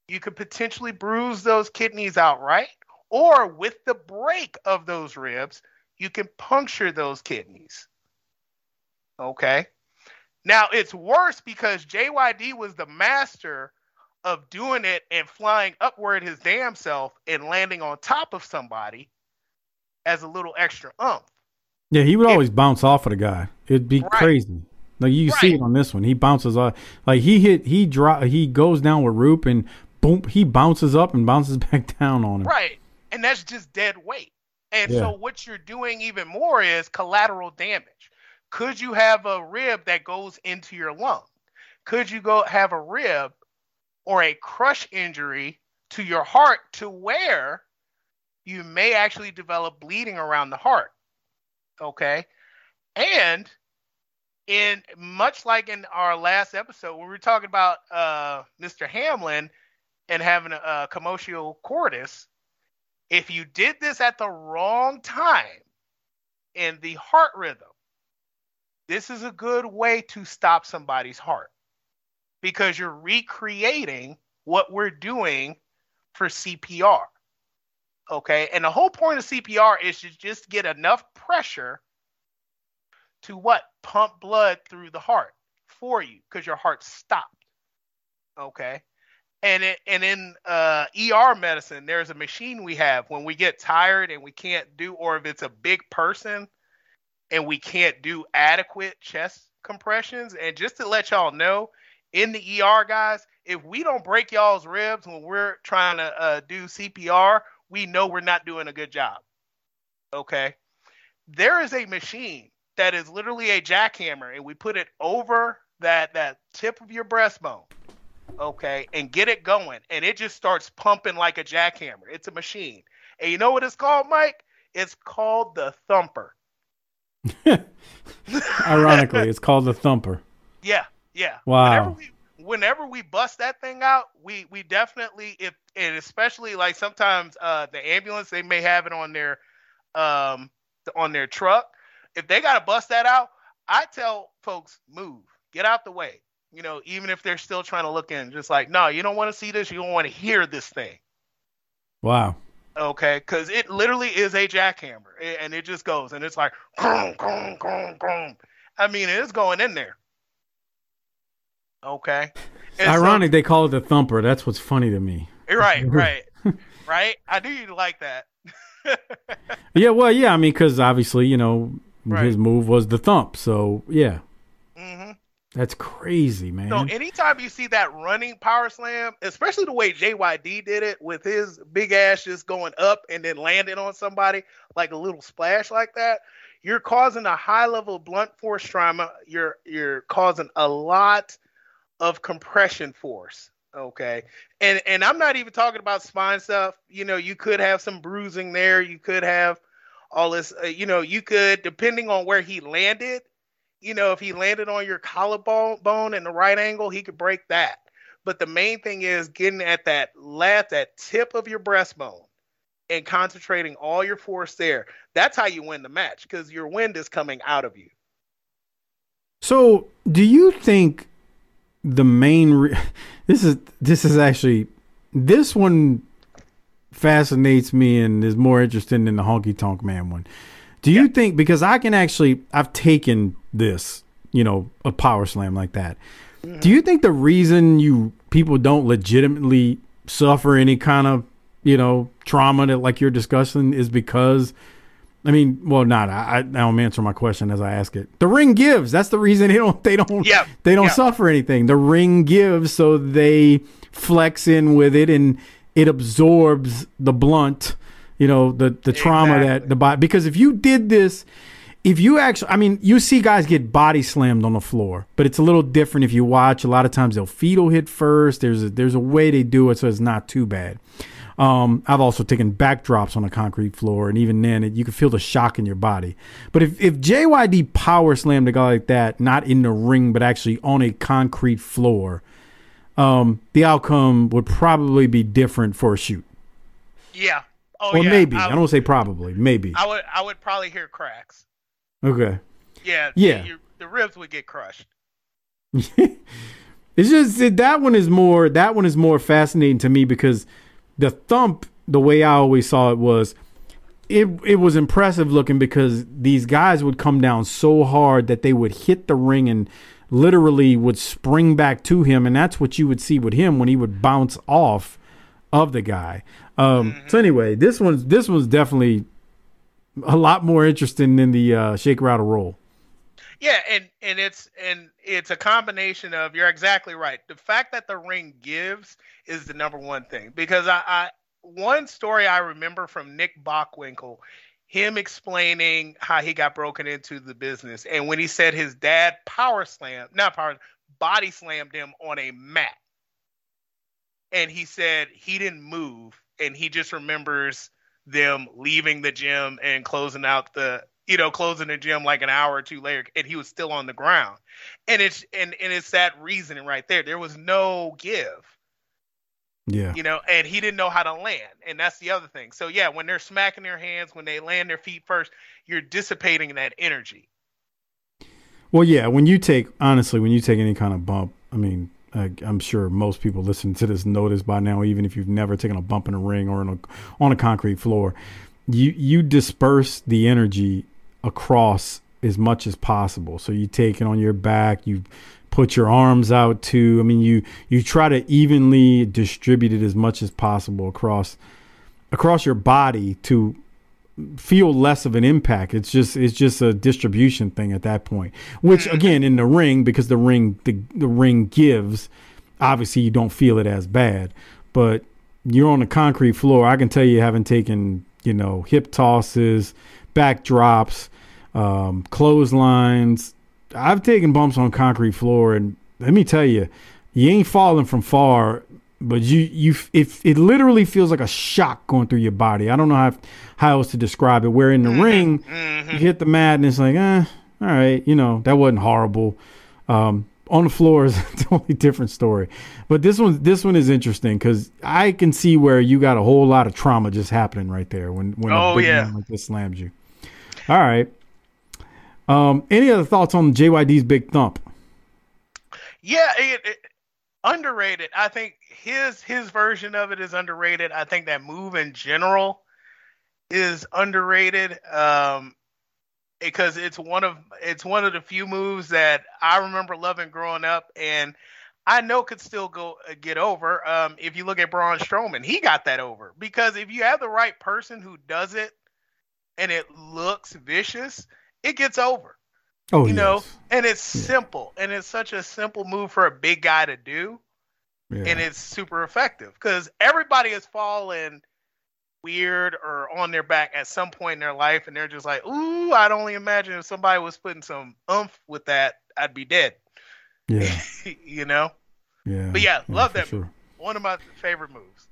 [SPEAKER 2] you could potentially bruise those kidneys outright, or with the break of those ribs, you can puncture those kidneys. Okay. Now it's worse because JYD was the master of doing it and flying upward his damn self and landing on top of somebody as a little extra umph.
[SPEAKER 1] Yeah, he would always bounce off of the guy. It'd be
[SPEAKER 2] Right.
[SPEAKER 1] crazy. Like you see it on this one. He bounces off. Like he hit. He drop. He goes down with Roop and boom. He bounces up and bounces [LAUGHS] back down on him.
[SPEAKER 2] Right. And that's just dead weight. And
[SPEAKER 1] Yeah.
[SPEAKER 2] so what you're doing even more is collateral damage. Could you have a rib that goes into your lung? Could you go have a rib or a crush injury to your heart to where you may actually develop bleeding around the heart? Okay. And in much like in our last episode, when we were talking about uh, Mr. Hamlin and having a, a cordis, if you did this at the wrong time in the heart rhythm, this is a good way to stop somebody's heart because you're recreating what we're doing for CPR. Okay. And the whole point of CPR is to just get enough pressure to what? Pump blood through the heart for you because your heart stopped. Okay. And it, and in uh, ER medicine, there's a machine we have when we get tired and we can't do, or if it's a big person and we can't do adequate chest compressions. And just to let y'all know, in the ER, guys, if we don't break y'all's ribs when we're trying to uh, do CPR, we know we're not doing a good job. Okay. There is a machine that is literally a jackhammer, and we put it over that that tip of your breastbone okay, and get it going, and it just starts pumping like a jackhammer. It's a machine. And you know what it's called, Mike? It's called the thumper. [LAUGHS] [LAUGHS]
[SPEAKER 1] Ironically, it's called the thumper.
[SPEAKER 2] Yeah, yeah.
[SPEAKER 1] Wow.
[SPEAKER 2] Whenever we, whenever we bust that thing out, we we definitely if and especially like sometimes uh the ambulance they may have it on their um on their truck. If they gotta bust that out, I tell folks move, get out the way. You know, even if they're still trying to look in, just like no, you don't want to see this, you don't want to hear this thing.
[SPEAKER 1] Wow.
[SPEAKER 2] Okay, because it literally is a jackhammer, and it just goes, and it's like, grum, grum, grum. I mean, it's going in there. Okay. So-
[SPEAKER 1] Ironic they call it the thumper. That's what's funny to me.
[SPEAKER 2] right, [LAUGHS] right, right. I knew you'd like that. [LAUGHS]
[SPEAKER 1] Yeah, well, yeah. I mean, because obviously, you know,
[SPEAKER 2] Right.
[SPEAKER 1] his move was the thump. So yeah,
[SPEAKER 2] Mm-hmm.
[SPEAKER 1] that's crazy, man.
[SPEAKER 2] So anytime you see that running power slam, especially the way JYD did it with his big ass just going up and then landing on somebody like a little splash like that, you're causing a high level blunt force trauma. You're you're causing a lot of compression force. Okay. And and I'm not even talking about spine stuff. You know, you could have some bruising there. You could have all this, uh, you know, you could, depending on where he landed, you know, if he landed on your collarbone bone in the right angle, he could break that. But the main thing is getting at that left, that tip of your breastbone and concentrating all your force there. That's how you win the match because your wind is coming out of you.
[SPEAKER 1] So, do you think the main re- [LAUGHS] this is this is actually this one fascinates me and is more interesting than the honky tonk man one. Do you think because I can actually I've taken this, you know, a power slam like that. Mm-hmm. Do you think the reason you people don't legitimately suffer any kind of, you know, trauma that like you're discussing is because I mean, well, not. I, I I'm answering my question as I ask it. The ring gives. That's the reason they don't. They don't.
[SPEAKER 2] Yeah,
[SPEAKER 1] They don't
[SPEAKER 2] yeah.
[SPEAKER 1] suffer anything. The ring gives, so they flex in with it, and it absorbs the blunt. You know, the the trauma that the body. Because if you did this, if you actually, I mean, you see guys get body slammed on the floor, but it's a little different if you watch. A lot of times they'll fetal hit first. There's a, there's a way they do it, so it's not too bad. Um, I've also taken backdrops on a concrete floor, and even then, it, you can feel the shock in your body. But if, if JYD power slammed a guy like that, not in the ring, but actually on a concrete floor, um, the outcome would probably be different for a shoot.
[SPEAKER 2] Yeah. Oh,
[SPEAKER 1] or
[SPEAKER 2] yeah.
[SPEAKER 1] maybe. I,
[SPEAKER 2] I,
[SPEAKER 1] don't say probably. Maybe.
[SPEAKER 2] I would. I would probably hear cracks.
[SPEAKER 1] okay.
[SPEAKER 2] Yeah.
[SPEAKER 1] Yeah.
[SPEAKER 2] your- the ribs would get crushed. [LAUGHS]
[SPEAKER 1] it's just that one is more that one is more fascinating to me because the thump, the way I always saw it was it it was impressive looking because these guys would come down so hard that they would hit the ring and literally would spring back to him, and that's what you would see with him when he would bounce off of the guy. Um,
[SPEAKER 2] Mm-hmm.
[SPEAKER 1] So anyway, this one's this one's definitely a lot more interesting than the uh, shake rattle roll.
[SPEAKER 2] Yeah, and and it's and it's a combination of you're exactly right. The fact that the ring gives is the number one thing because I, I one story I remember from Nick Bockwinkel, him explaining how he got broken into the business, and when he said his dad power slam, not power, body slammed him on a mat, and he said he didn't move, and he just remembers them leaving the gym and closing out the you know, closing the gym like an hour or two later, and he was still on the ground. And it's and and it's that reasoning right there. There was no give,
[SPEAKER 1] Yeah.
[SPEAKER 2] you know, and he didn't know how to land. And that's the other thing. So yeah, when they're smacking their hands, when they land their feet first, you're dissipating that energy.
[SPEAKER 1] Well, yeah. When you take honestly, when you take any kind of bump, I mean, I, I'm sure most people listening to this this by now. Even if you've never taken a bump in a ring or in a, on a concrete floor, you you disperse the energy across as much as possible. So you take it on your back, you put your arms out to. I mean, you you try to evenly distribute it as much as possible across across your body to feel less of an impact. It's just it's just a distribution thing at that point. Which again in the ring because the ring the, the ring gives, obviously you don't feel it as bad. But you're on a concrete floor. I can tell you haven't taken, you know, hip tosses, backdrops, um, clotheslines. I've taken bumps on concrete floor and let me tell you, you ain't falling from far but you you it, it literally feels like a shock going through your body. I don't know how how else to describe it. Where in the ring, you hit the mat and it's like, eh, all right, you know that wasn't horrible. Um, on the floor is [LAUGHS] a totally different story. But this one this one is interesting because I can see where you got a whole lot of trauma just happening right there when when a
[SPEAKER 2] Oh,
[SPEAKER 1] big
[SPEAKER 2] yeah.
[SPEAKER 1] man like this slams you. All right. Um, any other thoughts on JYD's big thump?
[SPEAKER 2] Yeah, it, it, underrated. I think his his version of it is underrated. I think that move in general is underrated. Um, because it's one of it's one of the few moves that I remember loving growing up, and I know could still go uh, get over. Um, if you look at Braun Strowman, he got that over because if you have the right person who does it, and it looks vicious, it gets over
[SPEAKER 1] Oh,
[SPEAKER 2] you know, and it's
[SPEAKER 1] Yeah.
[SPEAKER 2] simple, and it's such a simple move for a big guy to do,
[SPEAKER 1] Yeah.
[SPEAKER 2] and it's super effective because everybody has fallen weird or on their back at some point in their life, and they're just like, "Ooh, I'd only imagine if somebody was putting some oomph with that, I'd be dead,"
[SPEAKER 1] yeah, [LAUGHS]
[SPEAKER 2] you know.
[SPEAKER 1] yeah.
[SPEAKER 2] But yeah, love that
[SPEAKER 1] sure.
[SPEAKER 2] One of my favorite moves.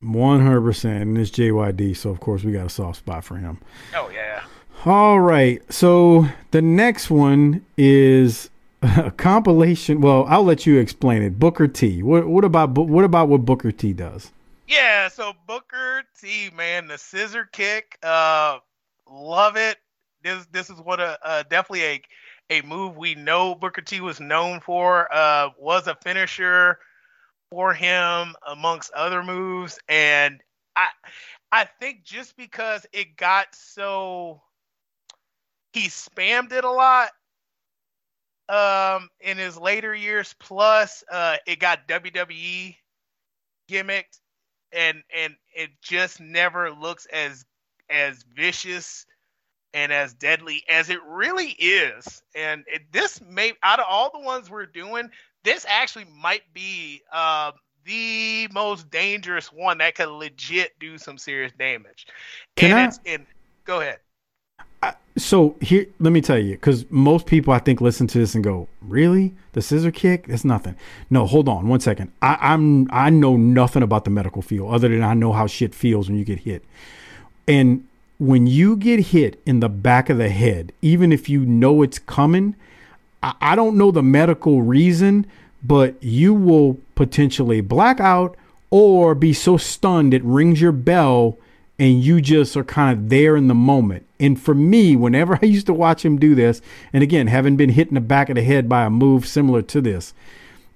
[SPEAKER 1] One hundred percent, and it's JYD, so of course we got a soft spot for him.
[SPEAKER 2] Oh yeah.
[SPEAKER 1] All right, so the next one is a compilation. Well, I'll let you explain it. Booker T. What what about what about what Booker T does?
[SPEAKER 2] Yeah, so Booker T, man, the scissor kick, uh, love it. This this is what a definitely a a move we know Booker T was known for. Uh, was a finisher for him amongst other moves, and I I think just because it got so he spammed it a lot um in his later years. Plus uh it got WWE gimmicked and and it just never looks as as vicious and as deadly as it really is. And it, this may out of all the ones we're doing this actually might be uh, the most dangerous one that could legit do some serious damage.
[SPEAKER 1] Can
[SPEAKER 2] and
[SPEAKER 1] I-
[SPEAKER 2] it's in go ahead
[SPEAKER 1] So here, let me tell you, because most people I think listen to this and go, "Really, the scissor kick? That's nothing." No, hold on one second. I, I'm I know nothing about the medical field other than I know how shit feels when you get hit. And when you get hit in the back of the head, even if you know it's coming, I, I don't know the medical reason, but you will potentially black out or be so stunned it rings your bell and you just are kind of there in the moment. And for me, whenever [LAUGHS] I used to watch him do this, and again, having been hit in the back of the head by a move similar to this,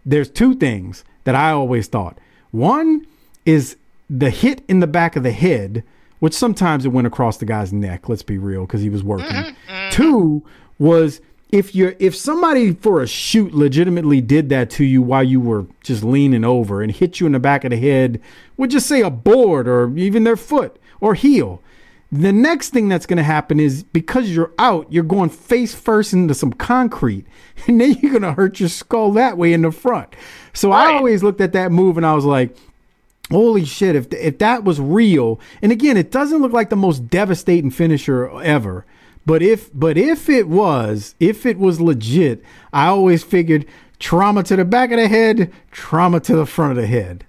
[SPEAKER 1] there's two things that I always thought. One is the hit in the back of the head which sometimes it went across the guy's neck. Let's be real, because he was working.
[SPEAKER 2] Mm-hmm,
[SPEAKER 1] Two was if you're if somebody for a shoot legitimately did that to you while you were just leaning over and hit you in the back of the head with just say a board or even their foot or heel. The next thing that's going to happen is because you're out, you're going face first into some concrete, [LAUGHS] and then you're going to hurt your skull that way in the front. So I always looked at that move and I was like, holy shit, if, if that was real, and again, it doesn't look like the most devastating finisher ever. But if but if it was, if it was legit, I always figured trauma to the back of the head, trauma to the front of the head.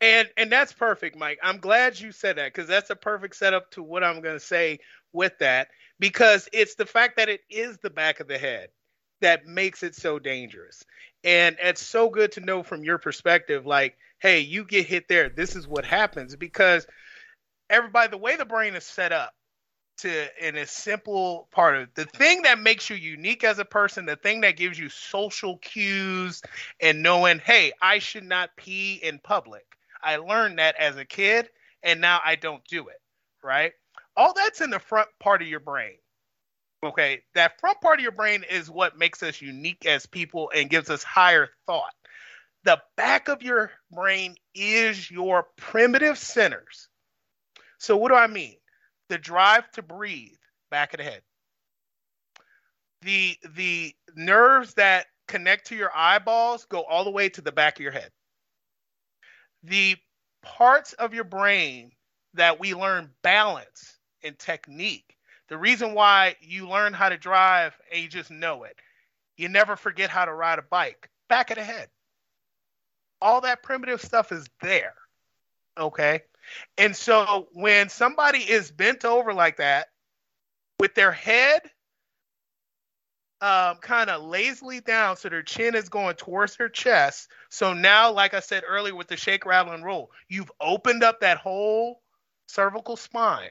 [SPEAKER 2] And and that's perfect, Mike. I'm glad you said that because that's a perfect setup to what I'm going to say with that because it's the fact that it is the back of the head that makes it so dangerous. And it's so good to know from your perspective like, hey, you get hit there, this is what happens because everybody the way the brain is set up to in a simple part of the thing that makes you unique as a person, the thing that gives you social cues and knowing, hey, I should not pee in public. I learned that as a kid and now I don't do it, right? All that's in the front part of your brain. Okay, that front part of your brain is what makes us unique as people and gives us higher thought. The back of your brain is your primitive centers. So, what do I mean? The drive to breathe, back of the head. The the nerves that connect to your eyeballs go all the way to the back of your head. The parts of your brain that we learn balance and technique. The reason why you learn how to drive and you just know it. You never forget how to ride a bike. Back of the head. All that primitive stuff is there. Okay? And so when somebody is bent over like that with their head um, kind of lazily down so their chin is going towards their chest. So now, like I said earlier with the shake, rattle, and roll, you've opened up that whole cervical spine.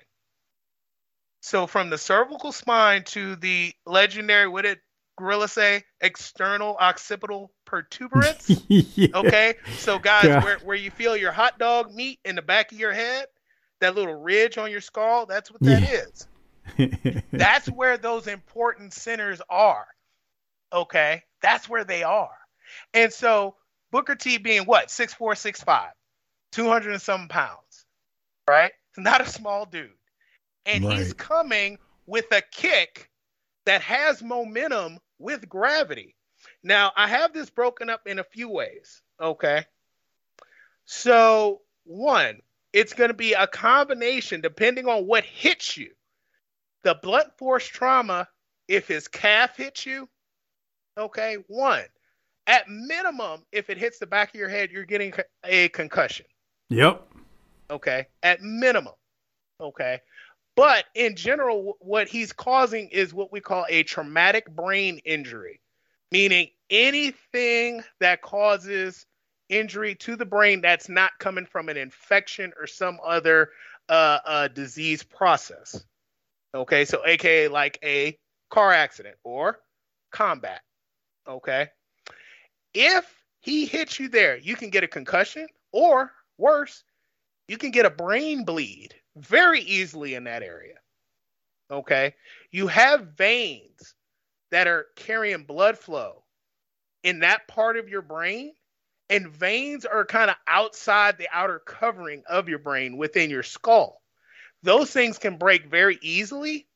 [SPEAKER 2] So from the cervical spine to the legendary, what did Gorilla say? External occipital protuberance. [LAUGHS]
[SPEAKER 1] yeah.
[SPEAKER 2] Okay, so guys,
[SPEAKER 1] God.
[SPEAKER 2] where, where you feel your hot dog meat in the back of your head, that little ridge on your skull, that's what that
[SPEAKER 1] Yeah.
[SPEAKER 2] is. [LAUGHS] That's where those important centers are. Okay, that's where they are. And so Booker T being what six four, six five, 200 and some pounds, right? Not a small dude, and he's coming with a kick that has momentum with gravity. Now, I have this broken up in a few ways. Okay. So, one, it's going to be a combination depending on what hits you. The blunt force trauma, if his calf hits you, okay, one, at minimum, if it hits the back of your head, you're getting a concussion.
[SPEAKER 1] Yep.
[SPEAKER 2] okay at minimum okay. But in general what he's causing is what we call a traumatic brain injury meaning anything that causes injury to the brain that's not coming from an infection or some other uh, uh, disease process okay so aka like a car accident or combat okay if he hits you there you can get a concussion or worse you can get a brain bleed very easily in that area. Okay. You have veins that are carrying blood flow in that part of your brain, and veins are kind of outside the outer covering of your brain within your skull. Those things can break very easily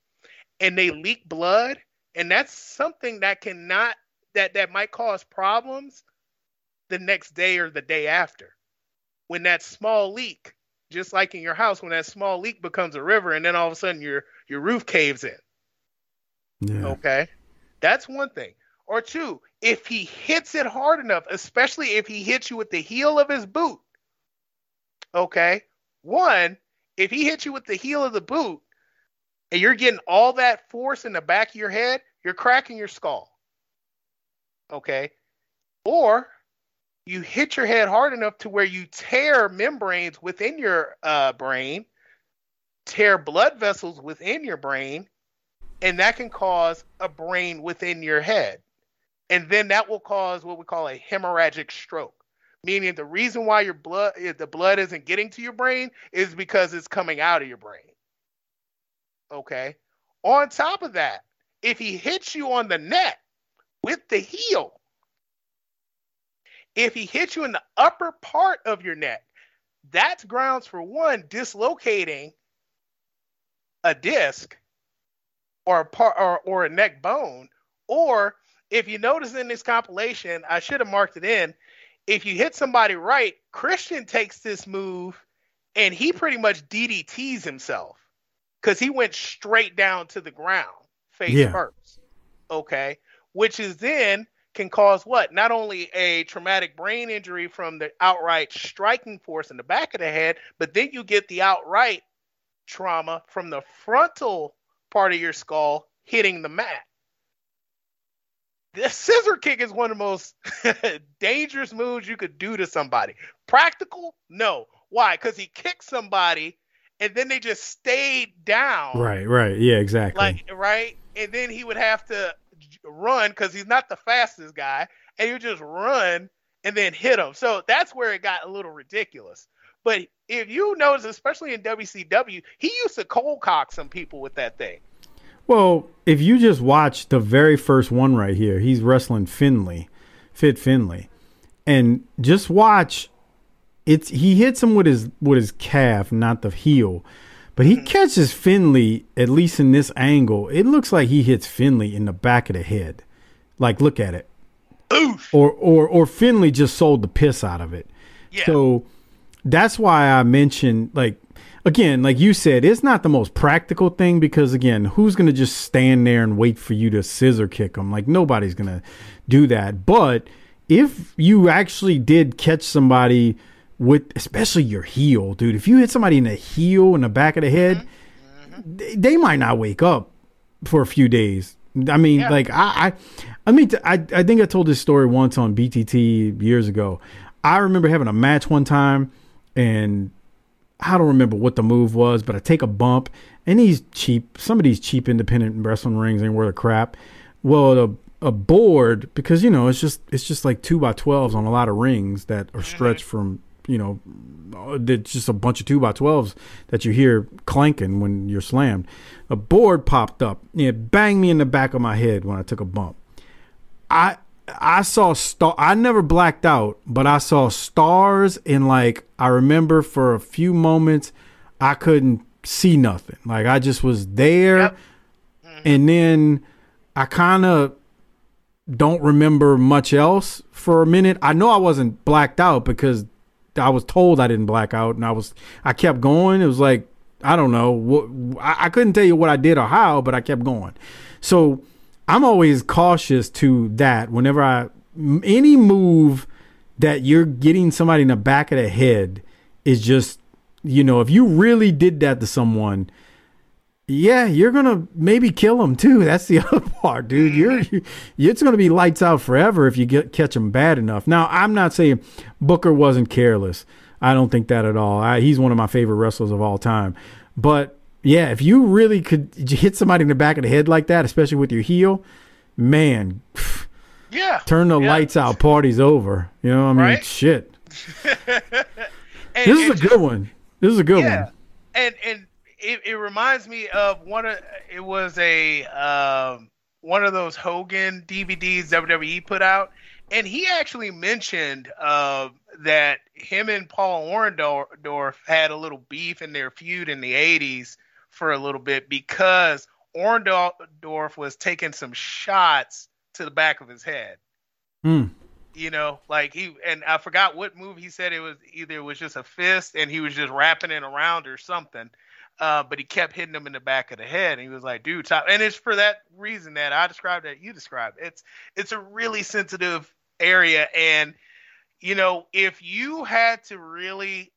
[SPEAKER 2] and they leak blood, and that's something that cannot that that might cause problems the next day or the day after. When that small leak just like in your house when that small leak becomes a river and then all of a sudden your your roof caves in
[SPEAKER 1] Yeah.
[SPEAKER 2] okay that's one thing or two if he hits it hard enough especially if he hits you with the heel of his boot okay one if he hits you with the heel of the boot and you're getting all that force in the back of your head you're cracking your skull. Okay? Or you hit your head hard enough to where you tear membranes within your uh, brain, tear blood vessels within your brain, and that can cause a brain within your head. And then that will cause what we call a hemorrhagic stroke, meaning the reason why your blood eh, the blood isn't getting to your brain is because it's coming out of your brain. Okay. On top of that, if he hits you on the neck with the heel, if he hits you in the upper part of your neck, that's grounds for one dislocating a disc or a part or, or a neck bone. Or if you notice in this compilation, I should have marked it in. If you hit somebody right, Christian takes this move and he pretty much DDTs himself because he went straight down to the ground face
[SPEAKER 1] Yeah.
[SPEAKER 2] first. Okay. Which is then can cause what? Not only a traumatic brain injury from the outright striking force in the back of the head, but then you get the outright trauma from the frontal part of your skull hitting the mat. The scissor kick is one of the most [LAUGHS] dangerous moves you could do to somebody. Practical? No. Why? Because he kicked somebody and then they just stayed down.
[SPEAKER 1] Right, right. Yeah, exactly.
[SPEAKER 2] Like, right? And then he would have to run because he's not the fastest guy. And you just run and then hit him. So that's where it got a little ridiculous. But if you notice, especially in WCW, he used to cold cock some people with that thing.
[SPEAKER 1] Well, if you just watch the very first one right here, he's wrestling Finlay, Fit Finlay, and just watch. It's he hits him with his with his calf, not the heel, but he mm-hmm. catches Finlay at least in this angle. It looks like he hits Finlay in the back of the head. Like, look at it. Oof. Or or or Finlay just sold the piss out of it.
[SPEAKER 2] Yeah.
[SPEAKER 1] So that's why I mentioned like again, like you said, it's not the most practical thing because again, who's gonna just stand there and wait for you to scissor kick them? Like nobody's gonna do that. But if you actually did catch somebody with, especially your heel, dude, if you hit somebody in the heel in the back of the head, mm-hmm. Mm-hmm. they, they might not wake up for a few days. I mean,
[SPEAKER 2] Yeah.
[SPEAKER 1] like I, I, I mean, I, I think I told this story once on BTT years ago. I remember having a match one time, and I don't remember what the move was, but I take a bump, and these cheap, some of these cheap independent wrestling rings ain't worth a crap. Well, a, a board because you know it's just it's just like two by twelves on a lot of rings that are mm-hmm. stretched from you know, uh, it's just a bunch of two by twelves that you hear clanking when you're slammed. A board popped up, it banged me in the back of my head when I took a bump. I I saw star. I never blacked out, but I saw stars and like I remember for a few moments I couldn't see nothing. Like I just was there,
[SPEAKER 2] Yep. Mm-hmm.
[SPEAKER 1] and then I kind of don't remember much else for a minute. I know I wasn't blacked out because I was told I didn't black out, and I was I kept going. It was like I don't know what I couldn't tell you what I did or how, but I kept going. So I'm always cautious to that whenever I any move that you're getting somebody in the back of the head is just you know if you really did that to someone yeah you're gonna maybe kill them too. [LAUGHS] That's the [LAUGHS] other part dude. You're mm-hmm. you, it's gonna be lights out forever if you get catch them bad enough. Now i'm not saying booker wasn't careless. I don't think that at all. I, he's one of my favorite wrestlers of all time. But yeah if you really could hit somebody in the back of the head like that especially with your heel man
[SPEAKER 2] Yeah.
[SPEAKER 1] turn the
[SPEAKER 2] Yeah.
[SPEAKER 1] lights out party's over you know what i mean
[SPEAKER 2] Right?
[SPEAKER 1] shit [LAUGHS]
[SPEAKER 2] And-
[SPEAKER 1] this is a good one this is a good
[SPEAKER 2] yeah.
[SPEAKER 1] one
[SPEAKER 2] and and it, it reminds me of one of it was a um, one of those Hogan DVDs WWE put out, and he actually mentioned uh, that him and Paul Orndorff had a little beef in their feud in the '80s for a little bit because Orndorff was taking some shots to the back of his head
[SPEAKER 1] Hmm.
[SPEAKER 2] you know, like he and I forgot what move he said it was either it was just a fist and he was just wrapping it around or something. Uh, but he kept hitting him in the back of the head, and he was like, "Dude, top." And it's for that reason that I described that you described. It's it's a really sensitive area, and you know, if you had to really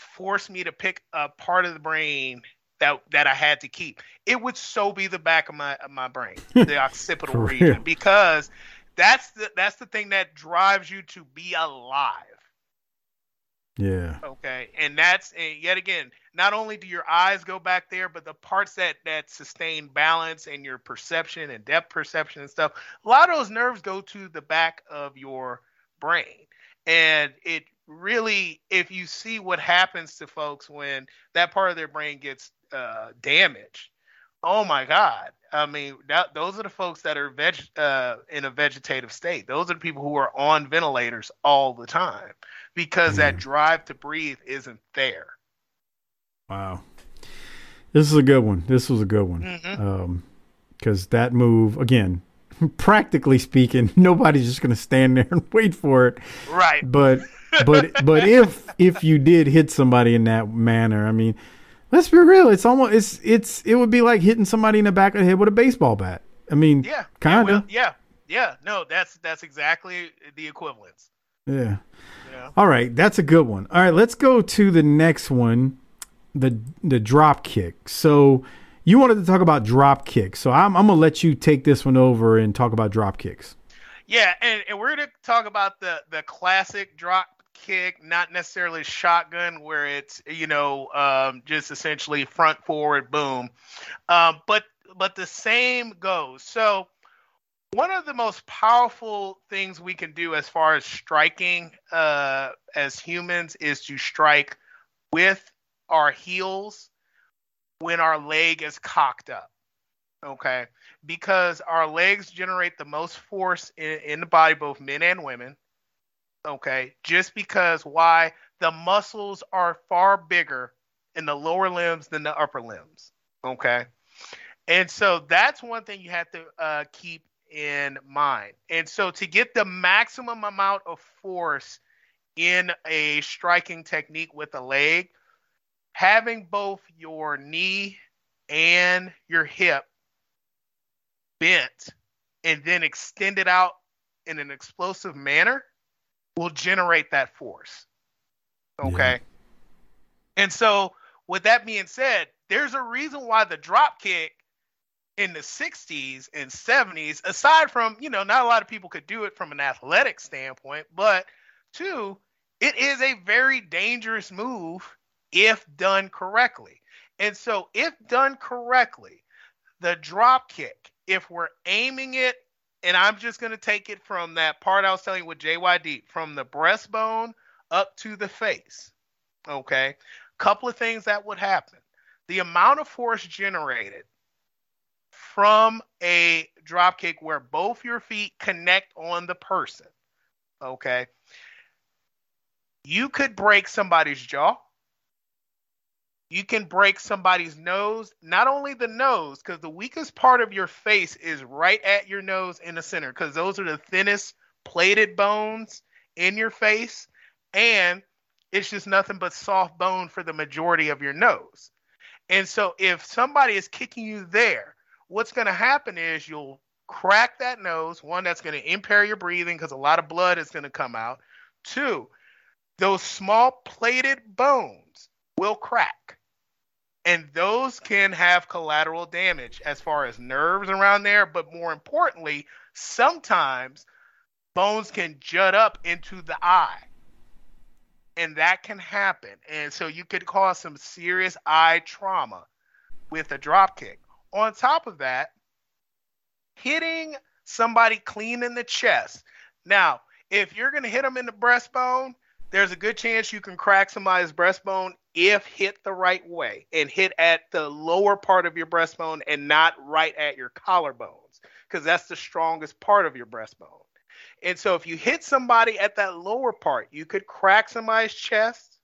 [SPEAKER 2] force me to pick a part of the brain that that I had to keep, it would so be the back of my of my brain, [LAUGHS] the occipital region,
[SPEAKER 1] real.
[SPEAKER 2] because that's the that's the thing that drives you to be alive.
[SPEAKER 1] yeah
[SPEAKER 2] Okay, and that's and yet again, not only do your eyes go back there, but the parts that that sustain balance and your perception and depth perception and stuff. A lot of those nerves go to the back of your brain, And it really, if you see what happens to folks when that part of their brain gets uh, damaged, oh my God. I mean, that, those are the folks that are veg, uh, in a vegetative state. Those are the people who are on ventilators all the time because that drive to breathe isn't there.
[SPEAKER 1] Wow. This is a good one. This was a good one.
[SPEAKER 2] Mm-hmm.
[SPEAKER 1] Um, because that move again, [LAUGHS] practically speaking, [LAUGHS] nobody's just going to stand there and [LAUGHS] wait for it.
[SPEAKER 2] Right.
[SPEAKER 1] But but but if if you did hit somebody in that manner, I mean, let's be real. It's almost it's it's it would be like hitting somebody in the back of the head with a baseball bat. I mean,
[SPEAKER 2] Yeah.
[SPEAKER 1] kind
[SPEAKER 2] yeah,
[SPEAKER 1] of.
[SPEAKER 2] yeah. Yeah. No, that's that's exactly the equivalence.
[SPEAKER 1] Yeah.
[SPEAKER 2] Yeah.
[SPEAKER 1] All right, that's a good one. All right, let's go to the next one, the the drop kick. So you wanted to talk about drop kicks, so I'm I'm gonna let you take this one over and talk about drop kicks.
[SPEAKER 2] Yeah, and, and we're gonna talk about the the classic drop kick, not necessarily shotgun, where it's you know um, just essentially front forward boom, um, but but the same goes. So one of the most powerful things we can do as far as striking uh, as humans is to strike with our heels when our leg is cocked up. Okay because our legs generate the most force in, in the body, both men and women. Okay, just because why the muscles are far bigger in the lower limbs than the upper limbs. Okay, and so that's one thing you have to uh, keep in mind. And so to get the maximum amount of force in a striking technique with a leg, having both your knee and your hip bent and then extended out in an explosive manner will generate that force. Okay. And so, with that being said, there's a reason why the drop kick in the 60s and 70s, aside from, you know, not a lot of people could do it from an athletic standpoint, but two, it is a very dangerous move if done correctly. And so, if done correctly, the drop kick, if we're aiming it, and I'm just going to take it from that part I was telling you with JYD, from the breastbone up to the face. Okay. Couple of things that would happen. The amount of force generated from a drop kick where both your feet connect on the person. Okay. You could break somebody's jaw. You can break somebody's nose, not only the nose, because the weakest part of your face is right at your nose in the center, because those are the thinnest plated bones in your face. And it's just nothing but soft bone for the majority of your nose. And so if somebody is kicking you there, what's going to happen is you'll crack that nose. One, that's going to impair your breathing because a lot of blood is going to come out. Two, those small plated bones will crack. And those can have collateral damage as far as nerves around there. But more importantly, sometimes bones can jut up into the eye. And that can happen. And so you could cause some serious eye trauma with a drop kick. On top of that, hitting somebody clean in the chest. Now, if you're going to hit them in the breastbone, there's a good chance you can crack somebody's breastbone if hit the right way and hit at the lower part of your breastbone and not right at your collarbones because that's the strongest part of your breastbone. And so if you hit somebody at that lower part, you could crack somebody's chest.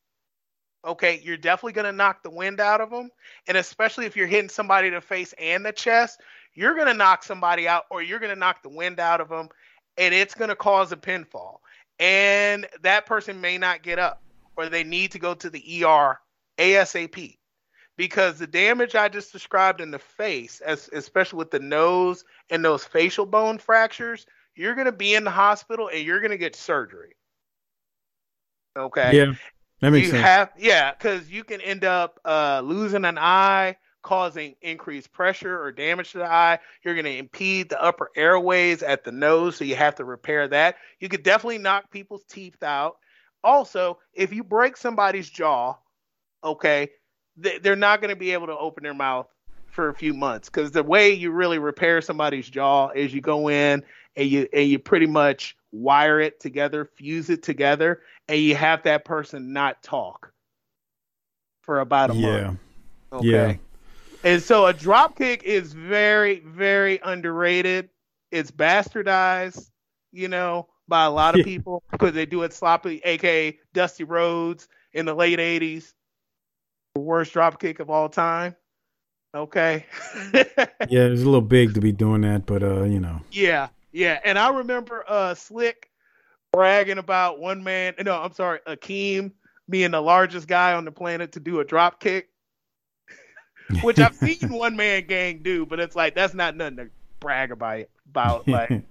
[SPEAKER 2] Okay, you're definitely going to knock the wind out of them. And especially if you're hitting somebody the face and the chest, you're going to knock somebody out or you're going to knock the wind out of them and it's going to cause a pinfall. And that person may not get up or they need to go to the ER ASAP because the damage I just described in the face, as, especially with the nose and those facial bone fractures, you're going to be in the hospital and you're going to get surgery. Okay.
[SPEAKER 1] Yeah, that makes
[SPEAKER 2] you
[SPEAKER 1] sense.
[SPEAKER 2] have yeah, because you can end up uh, losing an eye, causing increased pressure or damage to the eye. You're going to impede the upper airways at the nose, so you have to repair that. You could definitely knock people's teeth out. Also, if you break somebody's jaw, okay, th- they're not going to be able to open their mouth for a few months because the way you really repair somebody's jaw is you go in and you and you pretty much wire it together, fuse it together, and you have that person not talk for about a
[SPEAKER 1] Yeah.
[SPEAKER 2] month. Okay.
[SPEAKER 1] Yeah.
[SPEAKER 2] And so a drop kick is very, very underrated. It's bastardized, you know, by a lot of people because they do it sloppy, aka Dusty Rhodes in the late '80s, the worst drop kick of all time. Okay. [LAUGHS]
[SPEAKER 1] Yeah, it's a little big to be doing that, but uh, you know.
[SPEAKER 2] Yeah, yeah. And I remember uh Slick bragging about one man no, I'm sorry, Akeem being the largest guy on the planet to do a drop kick. [LAUGHS] Which I've seen [LAUGHS] one man gang do, but it's like that's not nothing to brag about about. Like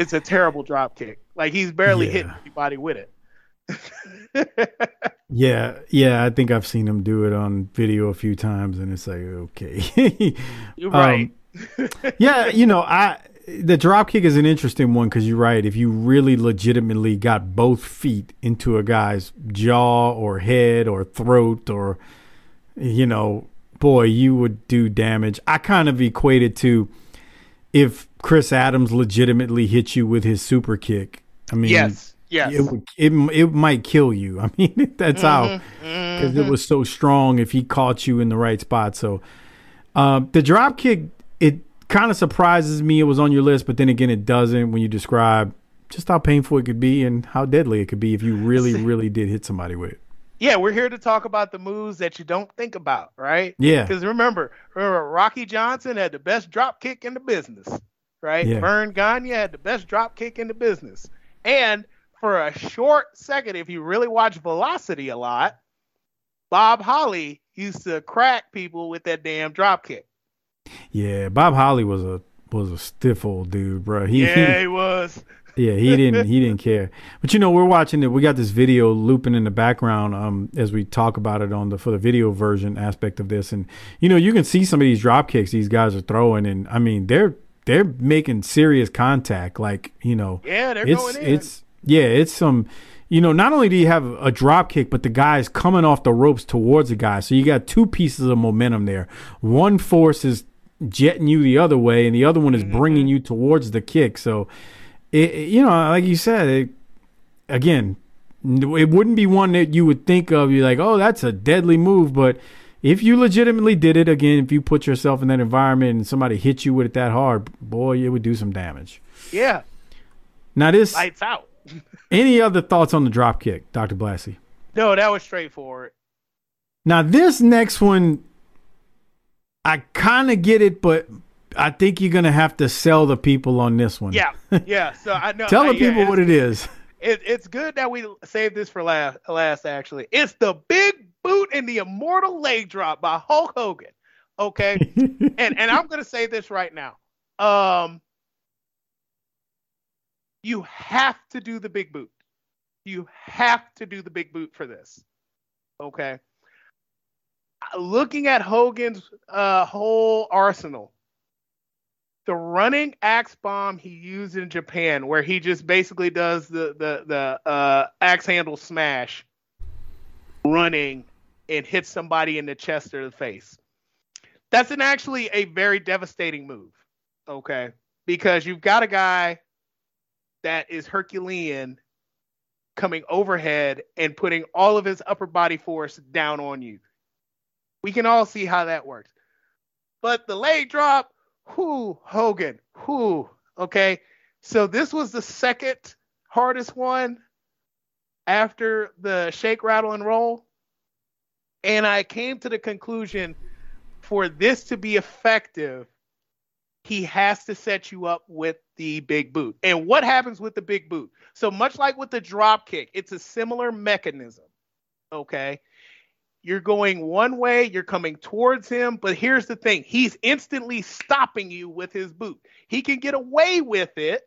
[SPEAKER 2] it's a terrible drop kick. Like he's barely
[SPEAKER 1] Yeah.
[SPEAKER 2] hitting anybody with it. [LAUGHS]
[SPEAKER 1] Yeah, yeah, I think I've seen him do it on video a few times, and it's like okay, [LAUGHS]
[SPEAKER 2] You're
[SPEAKER 1] Um,
[SPEAKER 2] right.
[SPEAKER 1] yeah, you know, I the drop kick is an interesting one because you're right. If you really legitimately got both feet into a guy's jaw or head or throat or you know, boy, you would do damage. I kind of equated to if Chris Adams legitimately hit you with his super kick. I mean,
[SPEAKER 2] yes. Yes.
[SPEAKER 1] it would it, it might kill you. [LAUGHS] I mean, that's how because it was so strong if he caught you in the right spot. So uh, the drop kick, it kind of surprises me. It was on your list, but then again, it doesn't when you describe just how painful it could be and how deadly it could be if you really, really did hit somebody with it.
[SPEAKER 2] yeah, we're here to talk about the moves that you don't think about, right?
[SPEAKER 1] Yeah.
[SPEAKER 2] Because remember, remember, Rocky Johnson had the best drop kick in the business, right?
[SPEAKER 1] Yeah.
[SPEAKER 2] Verne Gagne had the best drop kick in the business. And for a short second, if you really watch Velocity a lot, Bob Holly used to crack people with that damn drop kick.
[SPEAKER 1] Yeah, Bob Holly was a was a stiff old dude, bro. He,
[SPEAKER 2] Yeah, he was. [LAUGHS]
[SPEAKER 1] Yeah, he didn't he didn't care. But you know, we're watching it. We got this video looping in the background um as we talk about it on the for the video version aspect of this and you know, you can see some of these drop kicks these guys are throwing and I mean, they're they're making serious contact like, you know.
[SPEAKER 2] Yeah, they're
[SPEAKER 1] it's
[SPEAKER 2] going in.
[SPEAKER 1] it's yeah, it's some you know, not only do you have a drop kick, but the guy's coming off the ropes towards the guy. So you got two pieces of momentum there. One force is jetting you the other way, and the other one is
[SPEAKER 2] Mm-hmm.
[SPEAKER 1] bringing you towards the kick. So, it, it- you know, like you said, it, again, it wouldn't be one that you would think of. You're like, oh, that's a deadly move. But if you legitimately did it, again, if you put yourself in that environment and somebody hit you with it that hard, boy, it would do some damage.
[SPEAKER 2] Yeah,
[SPEAKER 1] Now, this
[SPEAKER 2] lights out. [LAUGHS]
[SPEAKER 1] any other thoughts on the drop kick, Dr. Blassie?
[SPEAKER 2] No, that was straightforward.
[SPEAKER 1] Now, this next one, I kind of get it, but I think you're going to have to sell the people on this one.
[SPEAKER 2] Yeah, [LAUGHS] yeah. So I know.
[SPEAKER 1] Tell the
[SPEAKER 2] yeah,
[SPEAKER 1] people what it is.
[SPEAKER 2] it, it's good that we saved this for last. Last, actually, it's the big boot and the immortal leg drop by Hulk Hogan. Okay, [LAUGHS] and and I'm gonna say this right now. Um, you have to do the big boot. You have to do the big boot for this. Okay. Looking at Hogan's uh, whole arsenal, the running axe bomb he used in Japan, where he just basically does the the the uh, axe handle smash, running and hits somebody in the chest or the face. That's an actually a very devastating move. Okay, because you've got a guy that is Herculean coming overhead and putting all of his upper body force down on you. We can all see how that works. But the leg drop, whoo, Hogan, whoo, okay. So this was the second hardest one after the shake, rattle, and roll. And I came to the conclusion for this to be effective, he has to set you up with the big boot. And what happens with the big boot? So much like with the drop kick, it's a similar mechanism. Okay. You're going one way, you're coming towards him, but here's the thing he's instantly stopping you with his boot. He can get away with it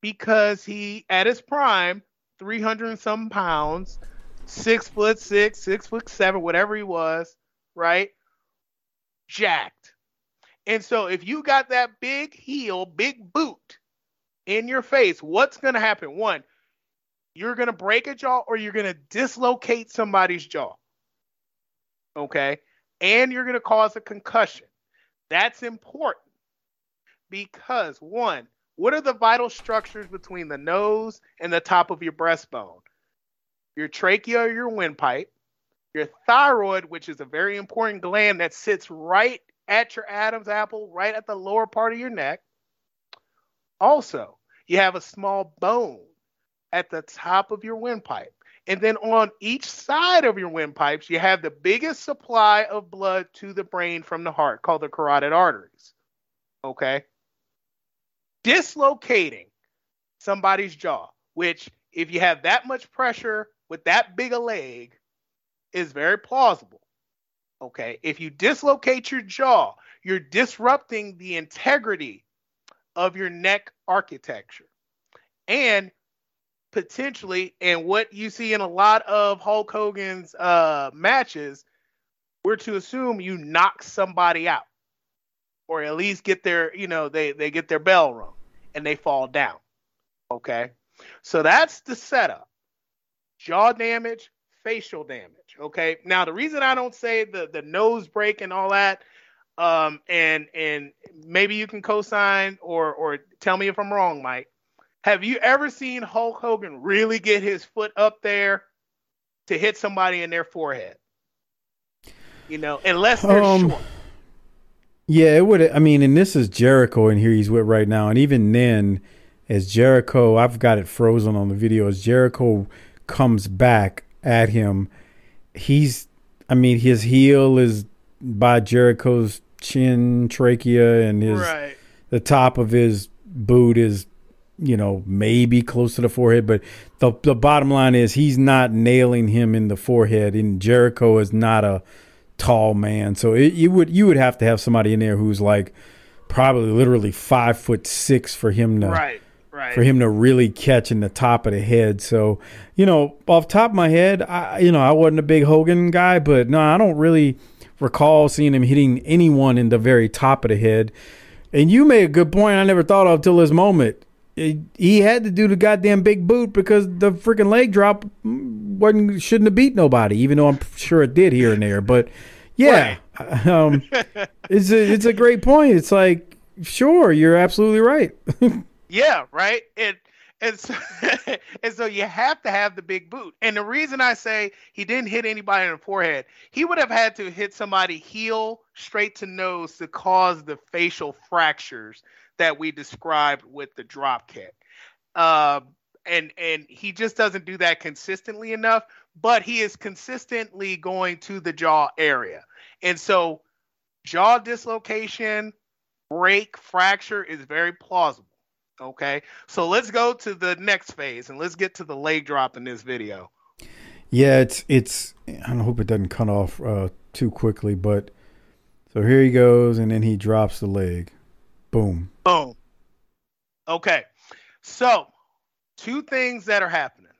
[SPEAKER 2] because he, at his prime, 300 and some pounds, six foot six, six foot seven, whatever he was, right? Jacked. And so if you got that big heel, big boot in your face, what's going to happen? One, you're going to break a jaw or you're going to dislocate somebody's jaw. Okay? And you're going to cause a concussion. That's important because one, what are the vital structures between the nose and the top of your breastbone? Your trachea your windpipe, your thyroid, which is a very important gland that sits right at your Adam's apple, right at the lower part of your neck. Also, you have a small bone at the top of your windpipe. And then on each side of your windpipes, you have the biggest supply of blood to the brain from the heart called the carotid arteries. Okay. Dislocating somebody's jaw, which, if you have that much pressure with that big a leg, is very plausible. Okay. If you dislocate your jaw, you're disrupting the integrity of your neck architecture. And potentially, and what you see in a lot of Hulk Hogan's uh, matches, we're to assume you knock somebody out, or at least get their, you know, they they get their bell rung and they fall down. Okay, so that's the setup: jaw damage, facial damage. Okay, now the reason I don't say the the nose break and all that. Um, and and maybe you can co-sign or or tell me if I'm wrong, Mike have you ever seen Hulk Hogan really get his foot up there to hit somebody in their forehead? You know, unless they're um, short.
[SPEAKER 1] Yeah, it would. I mean, and this is Jericho in here he's with right now, and even then, as Jericho, I've got it frozen on the video. As Jericho comes back at him, he's. I mean, his heel is by Jericho's chin, trachea, and his right. the top of his boot is you know, maybe close to the forehead, but the the bottom line is he's not nailing him in the forehead. And Jericho is not a tall man, so it, you would you would have to have somebody in there who's like probably literally five foot six for him to
[SPEAKER 2] right, right.
[SPEAKER 1] for him to really catch in the top of the head. So you know, off top of my head, I you know I wasn't a big Hogan guy, but no, I don't really recall seeing him hitting anyone in the very top of the head. And you made a good point I never thought of till this moment he had to do the goddamn big boot because the freaking leg drop wasn't shouldn't have beat nobody, even though I'm sure it did here and there. But yeah, right. [LAUGHS] um, it's a it's a great point. It's like sure, you're absolutely right. [LAUGHS]
[SPEAKER 2] yeah, right. And and so, [LAUGHS] and so you have to have the big boot. And the reason I say he didn't hit anybody in the forehead, he would have had to hit somebody heel straight to nose to cause the facial fractures that we described with the drop kick. Um, and and he just doesn't do that consistently enough, but he is consistently going to the jaw area. And so jaw dislocation, break, fracture is very plausible. Okay. So let's go to the next phase and let's get to the leg drop in this video.
[SPEAKER 1] Yeah, it's it's I hope it doesn't cut off uh, too quickly, but so here he goes and then he drops the leg. Boom.
[SPEAKER 2] Boom. Okay. So, two things that are happening.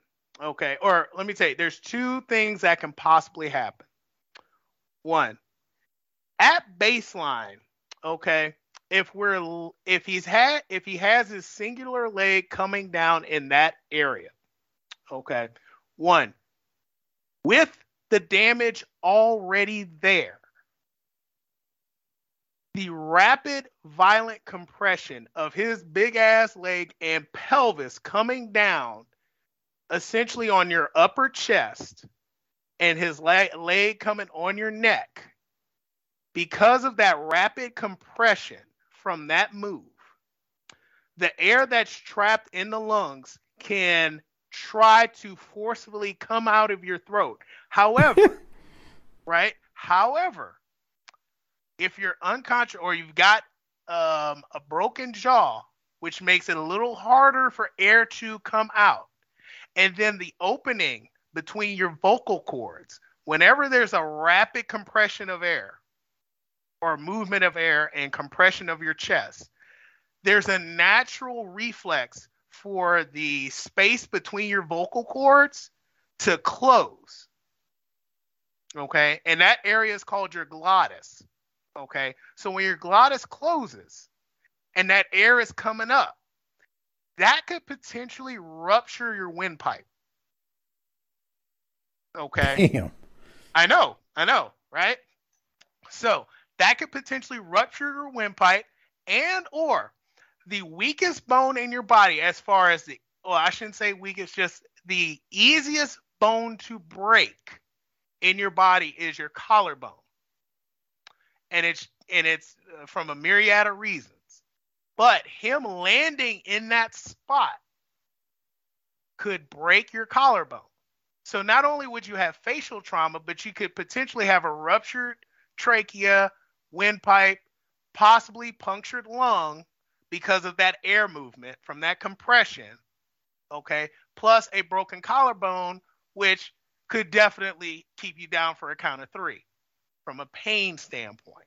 [SPEAKER 2] Okay. Or let me tell you, there's two things that can possibly happen. One, at baseline, okay, if we're if he's had if he has his singular leg coming down in that area, okay, one, with the damage already there, the rapid, violent compression of his big ass leg and pelvis coming down essentially on your upper chest and his leg, leg coming on your neck, because of that rapid compression from that move, the air that's trapped in the lungs can try to forcefully come out of your throat. However, [LAUGHS] right? However, if you're unconscious or you've got um, a broken jaw, which makes it a little harder for air to come out, and then the opening between your vocal cords, whenever there's a rapid compression of air or movement of air and compression of your chest, there's a natural reflex for the space between your vocal cords to close. Okay. And that area is called your glottis. Okay. So when your glottis closes and that air is coming up, that could potentially rupture your windpipe. Okay.
[SPEAKER 1] Damn.
[SPEAKER 2] I know. I know. Right. So that could potentially rupture your windpipe and or the weakest bone in your body, as far as the well, I shouldn't say weakest, just the easiest bone to break in your body is your collarbone, and it's and it's uh, from a myriad of reasons. But him landing in that spot could break your collarbone. So not only would you have facial trauma, but you could potentially have a ruptured trachea, windpipe, possibly punctured lung because of that air movement from that compression. Okay. Plus a broken collarbone, which could definitely keep you down for a count of three from a pain standpoint.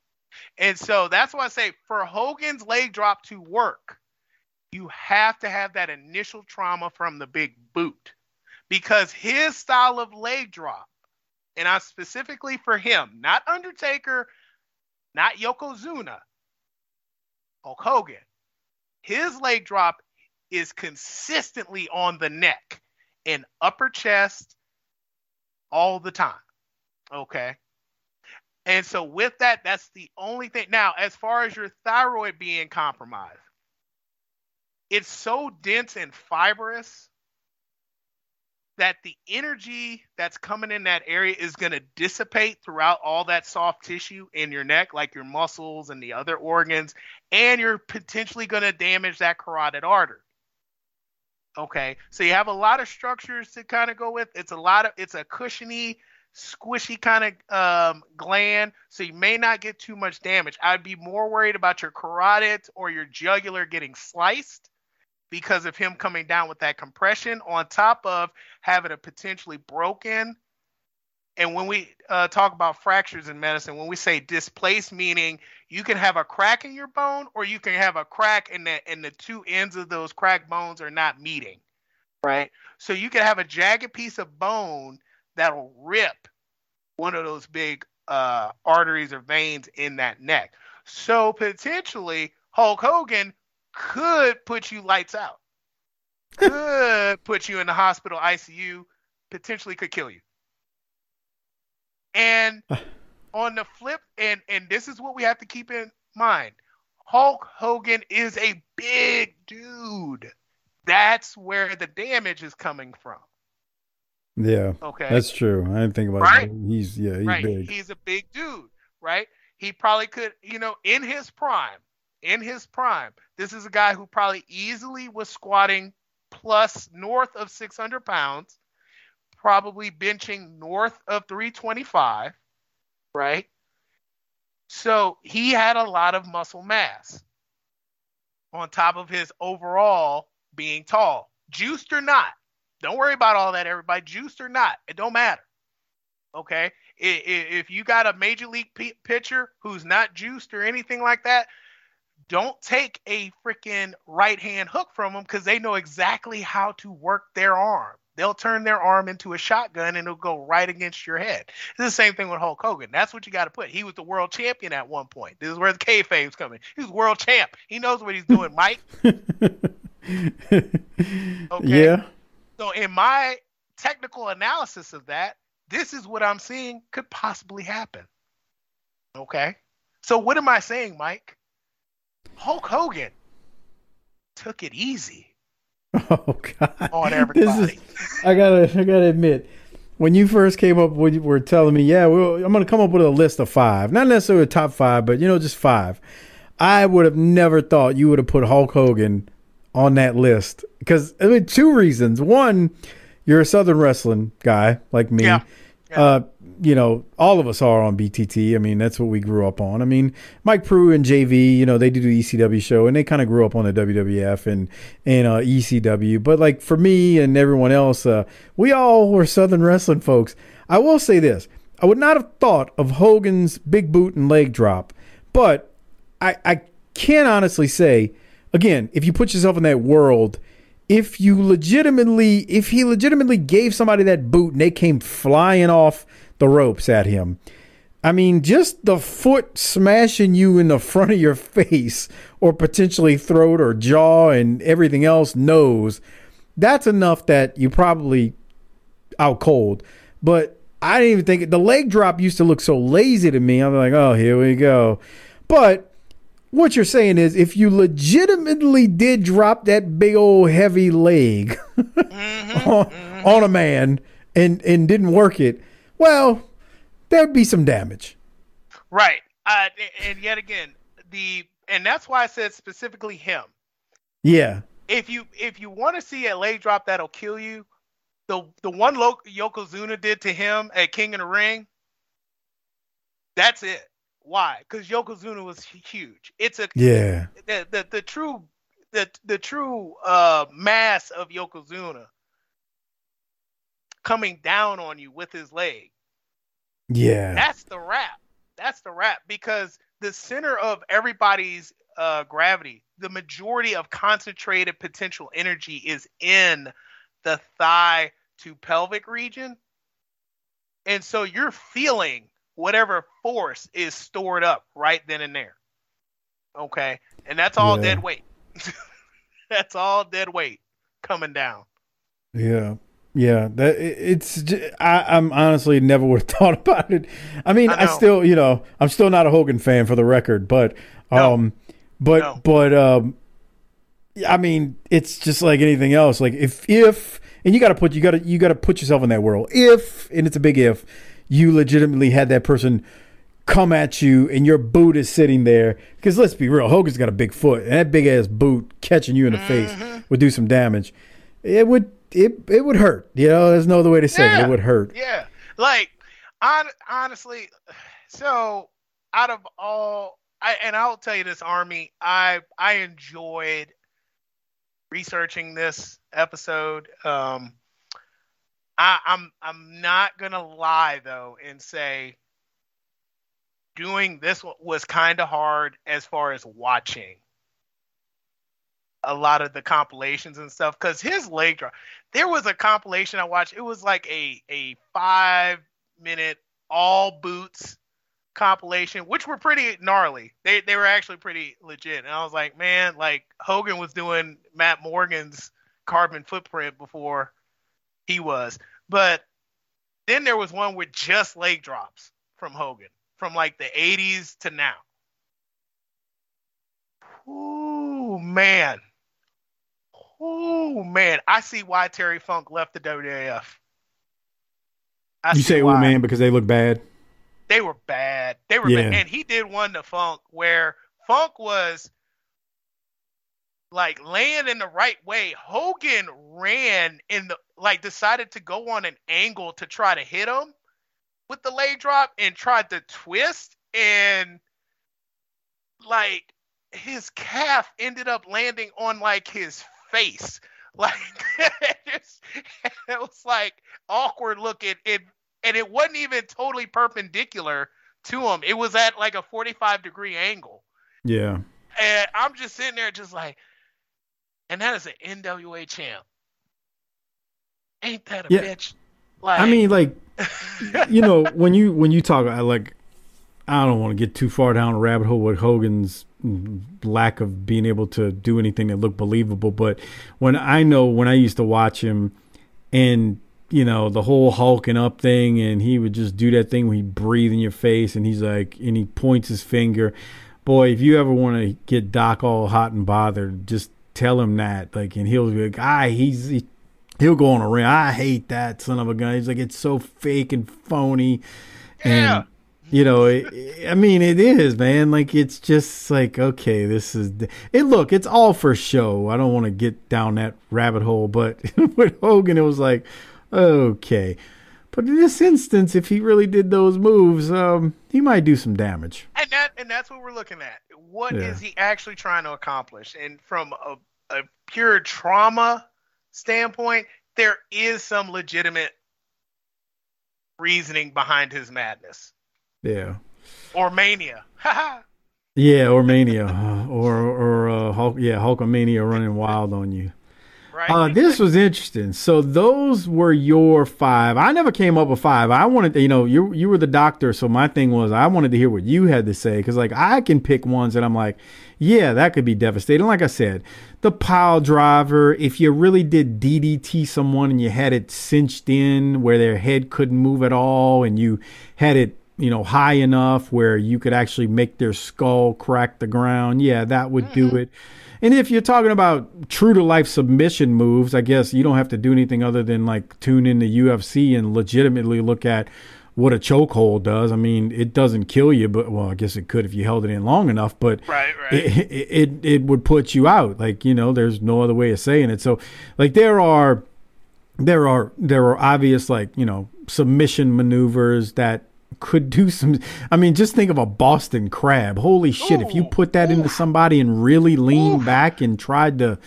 [SPEAKER 2] And so that's why I say for Hogan's leg drop to work, you have to have that initial trauma from the big boot because his style of leg drop, and I specifically for him, not Undertaker, not Yokozuna, Hulk Hogan, his leg drop is consistently on the neck and upper chest all the time. Okay. And so with that, that's the only thing. Now, as far as your thyroid being compromised, it's so dense and fibrous that the energy that's coming in that area is going to dissipate throughout all that soft tissue in your neck, like your muscles and the other organs, and you're potentially going to damage that carotid artery. Okay, so you have a lot of structures to kind of go with. It's a lot of it's a cushiony squishy kind of um, gland, so you may not get too much damage. I'd be more worried about your carotid or your jugular getting sliced because of him coming down with that compression, on top of having a potentially broken. And when we uh, talk about fractures in medicine, when we say displaced, meaning you can have a crack in your bone, or you can have a crack and the and the two ends of those crack bones are not meeting, right? So you can have a jagged piece of bone that'll rip one of those big uh, arteries or veins in that neck. So potentially Hulk Hogan could put you lights out, could [LAUGHS] put you in the hospital ICU, potentially could kill you. And [SIGHS] on the flip, and and this is what we have to keep in mind. Hulk Hogan is a big dude. That's where the damage is coming from.
[SPEAKER 1] Yeah.
[SPEAKER 2] Okay.
[SPEAKER 1] That's true. I didn't think about
[SPEAKER 2] Right?
[SPEAKER 1] that. He's yeah, he's
[SPEAKER 2] right.
[SPEAKER 1] big.
[SPEAKER 2] He's a big dude, right? He probably could, you know, in his prime, in his prime, this is a guy who probably easily was squatting plus north of 600 pounds, probably benching north of 325, right? So he had a lot of muscle mass on top of his overall being tall, juiced or not. Don't worry about all that, everybody. Juiced or not, it don't matter. Okay, if you got a major league pitcher who's not juiced or anything like that, don't take a freaking right hand hook from them because they know exactly how to work their arm. They'll turn their arm into a shotgun and it'll go right against your head. It's the same thing with Hulk Hogan. That's what you got to put. He was the world champion at one point. This is where the kayfabe's coming. He's world champ. He knows what he's doing, Mike. [LAUGHS] Okay.
[SPEAKER 1] Yeah.
[SPEAKER 2] So in my technical analysis of that, this is what I'm seeing could possibly happen. Okay. So what am I saying, Mike? Hulk Hogan took it easy [LAUGHS]
[SPEAKER 1] Oh God.
[SPEAKER 2] on
[SPEAKER 1] This
[SPEAKER 2] everybody.
[SPEAKER 1] is, I gotta, I gotta admit, when you first came up, when you were telling me, yeah, well, I'm gonna come up with a list of five, not necessarily a top five, but you know, just five. I would have never thought you would have put Hulk Hogan on that list because I mean, two reasons. One, you're a Southern wrestling guy like me.
[SPEAKER 2] Yeah.
[SPEAKER 1] Uh, you know, all of us are on BTT. I mean, that's what we grew up on. I mean, Mike Prue and JV, you know, they do the ECW show and they kind of grew up on the WWF and and uh, ECW. But like for me and everyone else, uh, we all were Southern wrestling folks. I will say this: I would not have thought of Hogan's big boot and leg drop, but I I can honestly say, again, if you put yourself in that world. If you legitimately, if he legitimately gave somebody that boot and they came flying off the ropes at him, I mean, just the foot smashing you in the front of your face or potentially throat or jaw and everything else, nose, that's enough that you probably out cold. But I didn't even think the leg drop used to look so lazy to me. I'm like, oh, here we go. But what you're saying is if you legitimately did drop that big old heavy leg [LAUGHS]
[SPEAKER 2] Mm-hmm,
[SPEAKER 1] on, on a man and and didn't work it, well, there'd be some damage.
[SPEAKER 2] Right. Uh, and yet again, the and that's why I said specifically him.
[SPEAKER 1] Yeah.
[SPEAKER 2] If you if you want to see a leg drop that'll kill you, the the one Lo- Yokozuna did to him at King of the Ring, that's it. Why? Because Yokozuna was huge. It's a
[SPEAKER 1] Yeah.
[SPEAKER 2] the the, the true the the true uh mass of Yokozuna coming down on you with his leg.
[SPEAKER 1] Yeah.
[SPEAKER 2] That's the rap. That's the rap because the center of everybody's uh, gravity, the majority of concentrated potential energy is in the thigh to pelvic region. And so you're feeling whatever force is stored up right then and there. Okay. And that's all
[SPEAKER 1] Yeah.
[SPEAKER 2] dead weight. [LAUGHS] that's all dead weight coming down.
[SPEAKER 1] Yeah. Yeah, that it- it's. I, am honestly never would have [LAUGHS] thought about it. I mean,
[SPEAKER 2] I
[SPEAKER 1] I, still, you know, I'm still not a Hogan fan for the record, but,
[SPEAKER 2] No.
[SPEAKER 1] um, but,
[SPEAKER 2] No.
[SPEAKER 1] but, um, I mean, it's just like anything else. Like if, if, and you got to put, you got to, you got to put yourself in that world. If, and it's a big if, you legitimately had that person come at you and your boot is sitting there. Because let's be real, Hogan's got a big foot, and that big ass boot catching you in the face would do some damage. It would, it, it would hurt. You know, there's no other way to say it.
[SPEAKER 2] Yeah.
[SPEAKER 1] It would hurt.
[SPEAKER 2] Yeah, like on, honestly, so out of all, I and I'll tell you this, Army, I I enjoyed researching this episode. Um, I, I'm I'm not gonna lie though and say doing this was kind of hard as far as watching a lot of the compilations and stuff because his leg drop there was a compilation I watched. It was like a a five minute all boots compilation, which were pretty gnarly. They they were actually pretty legit. And I was like, man, like Hogan was doing Matt Morgan's carbon footprint before he was. But then there was one with just leg drops from Hogan from like the 80s to now. Ooh, man. Oh man, I see why Terry Funk left the WWF. I
[SPEAKER 1] You say, oh man, because they look bad.
[SPEAKER 2] They were bad. They were
[SPEAKER 1] Yeah.
[SPEAKER 2] bad. And he did one to Funk where Funk was like laying in the right way. Hogan ran in the like decided to go on an angle to try to hit him with the leg drop and tried to twist and like his calf ended up landing on like his face. [LAUGHS] Like it, just, it was like awkward looking. It and it wasn't even totally perpendicular to him. It was at like a 45 degree angle.
[SPEAKER 1] Yeah.
[SPEAKER 2] And I'm just sitting there just like, and that is an NWA champ. Ain't that a
[SPEAKER 1] Yeah.
[SPEAKER 2] bitch? Like,
[SPEAKER 1] I mean, like, [LAUGHS] you know, when you when you talk, I like, I don't want to get too far down a rabbit hole with Hogan's lack of being able to do anything that looked believable. But when I know when I used to watch him, and you know the whole hulking up thing, and he would just do that thing where he breathe in your face, and he's like, and he points his finger. Boy, if you ever want to get Doc all hot and bothered, just tell him that, like, and he'll be like, ah, he's. He, He'll go on a rant. I hate that son of a gun. He's like, it's so fake and phony.
[SPEAKER 2] Yeah.
[SPEAKER 1] And, you know, it, I mean, it is, man. Like, it's just like, okay, this is it. Look, it's all for show. I don't want to get down that rabbit hole, but [LAUGHS] with Hogan, it was like, okay. But in this instance, if he really did those moves, um, he might do some damage.
[SPEAKER 2] and that and that's what we're looking at. What is
[SPEAKER 1] Yeah.
[SPEAKER 2] he actually trying to accomplish? And from a, a pure trauma standpoint, there is some legitimate reasoning behind his madness
[SPEAKER 1] Yeah.
[SPEAKER 2] or mania. [LAUGHS]
[SPEAKER 1] Yeah, or mania, [LAUGHS] or or uh, Hulk, yeah, Hulkamania running wild on you.
[SPEAKER 2] right?
[SPEAKER 1] Uh, this was interesting. So those were your five. I never came up with five. I wanted to, you know, you you were the doctor, so my thing was I wanted to hear what you had to say because like I can pick ones that I'm like, yeah, that could be devastating. Like I said, the pile driver. If you really did DDT someone and you had it cinched in where their head couldn't move at all, and you had it you know, high enough where you could actually make their skull crack the ground, yeah, that would do it. And if you're talking about true to life submission moves, I guess you don't have to do anything other than like tune in the UFC and legitimately look at what a chokehold does. I mean, it doesn't kill you, but well, I guess it could if you held it in long enough, but
[SPEAKER 2] Right, right.
[SPEAKER 1] It, it, it, it would put you out. Like, you know, there's no other way of saying it. So like there are, there are, there are obvious like, you know, submission maneuvers that could do some, I mean, just think of a Boston crab. Holy shit. if you put that into somebody and really lean back and tried to,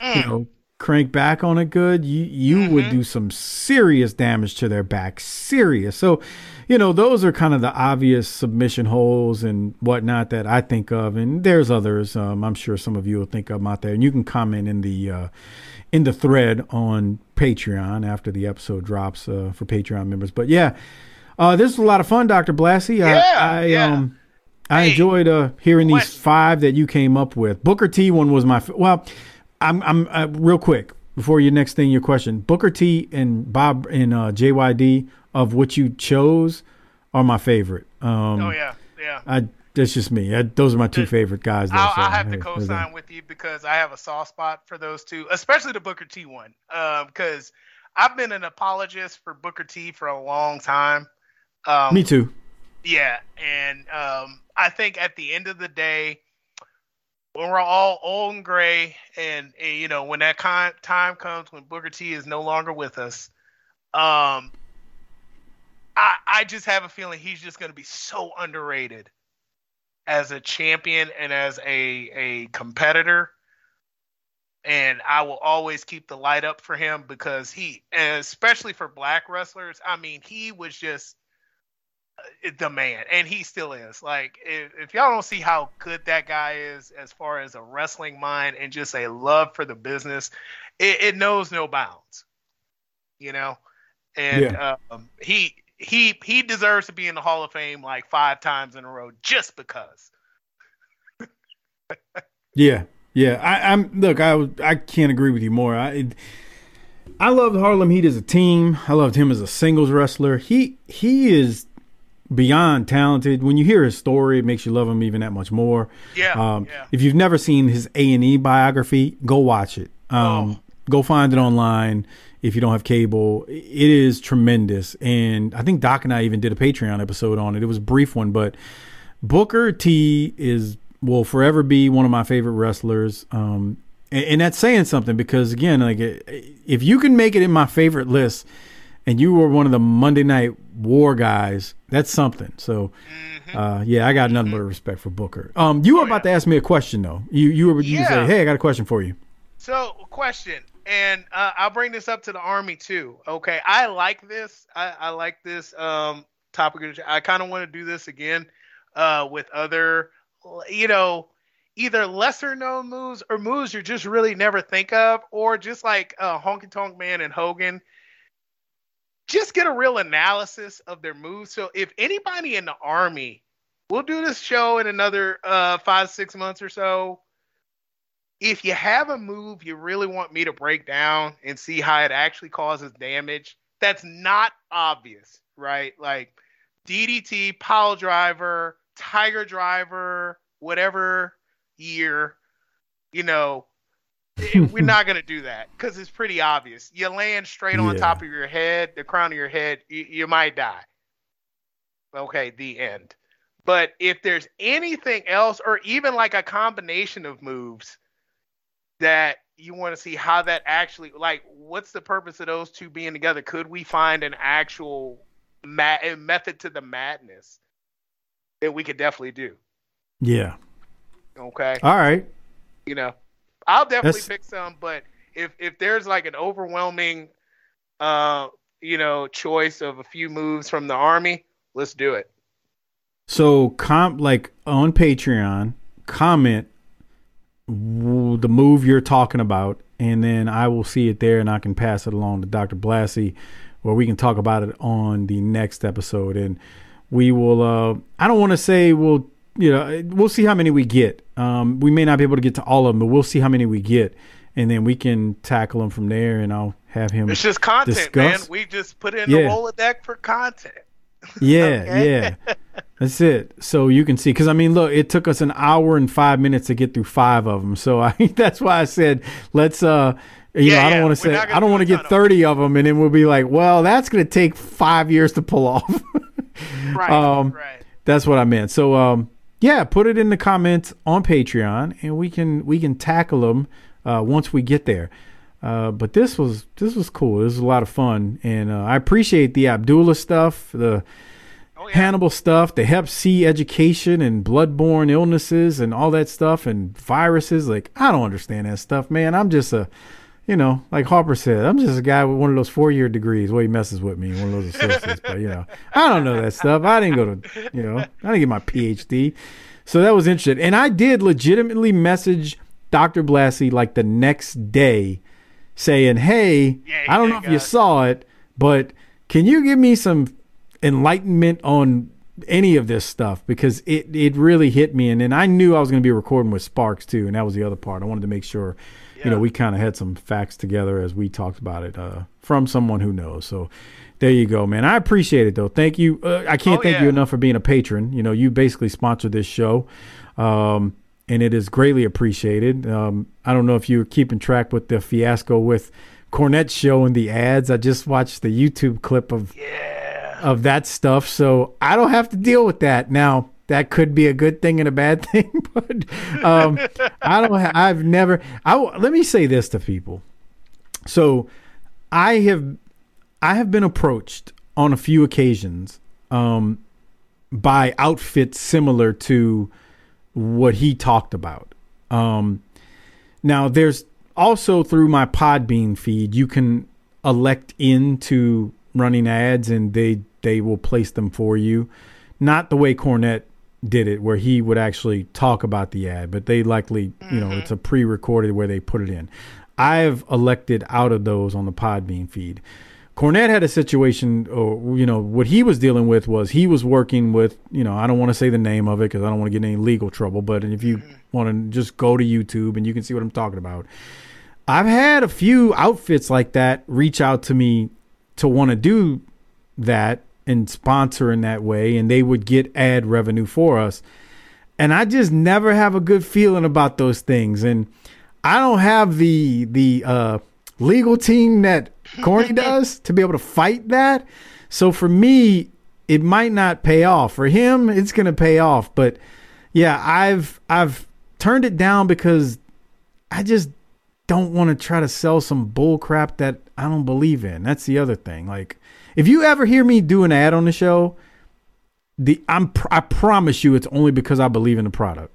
[SPEAKER 2] Mm.
[SPEAKER 1] you know, crank back on it good, you you
[SPEAKER 2] Mm-hmm.
[SPEAKER 1] would do some serious damage to their back. Serious. So, you know, those are kind of the obvious submission holes and whatnot that I think of, and there's others. Um, I'm sure some of you will think of out there, and you can comment in the uh, in the thread on Patreon after the episode drops uh, for Patreon members. But yeah, uh, this was a lot of fun, Doctor Blassie.
[SPEAKER 2] Yeah,
[SPEAKER 1] I, I
[SPEAKER 2] yeah.
[SPEAKER 1] um. I
[SPEAKER 2] Hey,
[SPEAKER 1] enjoyed uh, hearing these five that you came up with. Booker T one was my f- well. I'm I'm uh, real quick before your next thing, your question. Booker T and Bob and uh, JYD of what you chose are my favorite. Um,
[SPEAKER 2] Oh yeah, yeah.
[SPEAKER 1] I that's just me. I, those are my two favorite guys. Though,
[SPEAKER 2] I'll,
[SPEAKER 1] so,
[SPEAKER 2] I'll have to
[SPEAKER 1] hey, that.
[SPEAKER 2] co-sign with you because I have a soft spot for those two, especially the Booker T one. Because I've been an apologist for Booker T for a long time. Um,
[SPEAKER 1] Me too.
[SPEAKER 2] Yeah, and um, I think at the end of the day, when we're all old and gray, and, and, you know when that kind time comes when Booker T is no longer with us, um, I I just have a feeling he's just going to be so underrated as a champion and as a a competitor. And I will always keep the light up for him because he, especially for black wrestlers, I mean, he was just the man, and he still is. Like, if, if y'all don't see how good that guy is as far as a wrestling mind and just a love for the business, it, it knows no bounds. You know, and um, he he he deserves to be in the Hall of Fame like five times in a row just because.
[SPEAKER 1] Yeah, yeah. I, I'm look. I I can't agree with you more. I it, I loved Harlem Heat as a team. I loved him as a singles wrestler. He he is beyond talented. When you hear his story, it makes you love him even that much more.
[SPEAKER 2] Yeah,
[SPEAKER 1] Um,
[SPEAKER 2] yeah.
[SPEAKER 1] If you've never seen his A and E biography, go watch it. Um,
[SPEAKER 2] Oh.
[SPEAKER 1] Go find it online if you don't have cable. It is tremendous, and I think Doc and I even did a Patreon episode on it. It was a brief one, but Booker T is will forever be one of my favorite wrestlers. Um, and, and that's saying something because again, like if you can make it in my favorite list, and you were one of the Monday Night War guys, that's something. So,
[SPEAKER 2] Mm-hmm.
[SPEAKER 1] uh, yeah, I got nothing but respect for Booker. Um, you were about to ask me a question though. You you were you
[SPEAKER 2] Oh, Yeah.
[SPEAKER 1] say, hey, I got a question for you.
[SPEAKER 2] So, question, and uh, I'll bring this up to the army too. Okay, I like this. I, I like this um, topic. I kind of want to do this again uh, with other, you know, either lesser known moves or moves you just really never think of, or just like uh, Honky Tonk Man and Hogan. Just get a real analysis of their moves. So, if anybody in the army, we'll do this show in another uh, five six months or so if you have a move you really want me to break down and see how it actually causes damage, that's not obvious, right? Like DDT, pile driver, tiger driver, whatever year, you know, we're [LAUGHS] not going to do that because it's pretty obvious. You land straight on
[SPEAKER 1] Yeah.
[SPEAKER 2] top of your head, the crown of your head, you, you might die. Okay, the end. But if there's anything else, or even like a combination of moves that you want to see how that actually, like, what's the purpose of those two being together? Could we find an actual ma- a method to the madness that we could definitely do?
[SPEAKER 1] Yeah.
[SPEAKER 2] Okay,
[SPEAKER 1] All right.
[SPEAKER 2] you know, I'll definitely
[SPEAKER 1] That's-
[SPEAKER 2] pick some, but if if there's like an overwhelming, uh, you know, choice of a few moves from the army, let's do it.
[SPEAKER 1] So, comp like on Patreon, comment w- the move you're talking about, and then I will see it there, and I can pass it along to Dr. Blassie, where we can talk about it on the next episode. And we will. Uh, I don't want to say we'll. You know, we'll see how many we get. Um, we may not be able to get to all of them, but we'll see how many we get, and then we can tackle them from there. And I'll have him.
[SPEAKER 2] It's just content,
[SPEAKER 1] discuss-
[SPEAKER 2] man. We just put in
[SPEAKER 1] Yeah.
[SPEAKER 2] the Rolodex for content. [LAUGHS]
[SPEAKER 1] Yeah,
[SPEAKER 2] Okay.
[SPEAKER 1] yeah. That's it. So you can see, because I mean, look, it took us an hour and five minutes to get through five of them. So I, [LAUGHS] that's why I said, let's, uh, you
[SPEAKER 2] Yeah,
[SPEAKER 1] know, I don't
[SPEAKER 2] yeah.
[SPEAKER 1] want to say, I don't
[SPEAKER 2] do
[SPEAKER 1] want to get 30 of them, and then we'll be like, well, that's going to take five years to pull off. [LAUGHS]
[SPEAKER 2] Right.
[SPEAKER 1] Um,
[SPEAKER 2] right.
[SPEAKER 1] That's what I meant. So, um, yeah, put it in the comments on Patreon, and we can we can tackle them uh, once we get there. Uh, but this was this was cool. This was a lot of fun, and uh, I appreciate the Abdullah stuff, the
[SPEAKER 2] Oh, yeah.
[SPEAKER 1] Hannibal stuff, the Hep C education, and bloodborne illnesses, and all that stuff, and viruses. Like I don't understand that stuff, man. I'm just a you know, like Harper said, I'm just a guy with one of those four year degrees. Well, he messes with me, one of those associates. but, you know, I don't know that stuff. I didn't go to, you know, I didn't get my PhD. So that was interesting. And I did legitimately message Dr. Blassie like the next day saying, hey,
[SPEAKER 2] Yeah,
[SPEAKER 1] I don't know if you saw it, but can you give me some enlightenment on any of this stuff because it it really hit me and then I knew I was going to be recording with Sparks too and that was the other part. I wanted to make sure you know we kind of had some facts together as we talked about it uh, from someone who knows. So there you go, man. I appreciate it though. Thank you. Uh, I can't
[SPEAKER 2] Oh,
[SPEAKER 1] thank
[SPEAKER 2] yeah.
[SPEAKER 1] you enough for being a patron. You know, you basically sponsored this show. Um, and it is greatly appreciated. Um, I don't know if you're keeping track with the fiasco with Cornette's show and the ads. I just watched the YouTube clip of of that stuff, so I don't have to deal with that now. That could be a good thing and a bad [LAUGHS] thing, but um, I don't. Ha- I've never. I let me say this to people. So, I have I have been approached on a few occasions um, by outfits similar to what he talked about. Um, now, there's also through my Podbean feed, you can elect into running ads, and they they will place them for you. Not the way Cornette did it, where he would actually talk about the ad, but they likely, you know, mm-hmm. it's a pre-recorded where they put it in. I've elected out of those on the Podbean feed. Cornette had a situation, or you know, what he was dealing with was he was working with, you know, I don't want to say the name of it because I don't want to get any legal trouble. But if you mm-hmm. want to just go to YouTube and you can see what I'm talking about. I've had a few outfits like that reach out to me to want to do that and sponsor in that way, and they would get ad revenue for us. And I just never have a good feeling about those things. And I don't have the the uh, legal team that Corny [LAUGHS] does to be able to fight that. So for me, it might not pay off. For him, it's gonna pay off. But yeah, I've I've turned it down because I just don't want to try to sell some bull crap that I don't believe in. That's the other thing. Like, if you ever hear me do an ad on the show, the I'm pr- I promise you it's only because I believe in the product.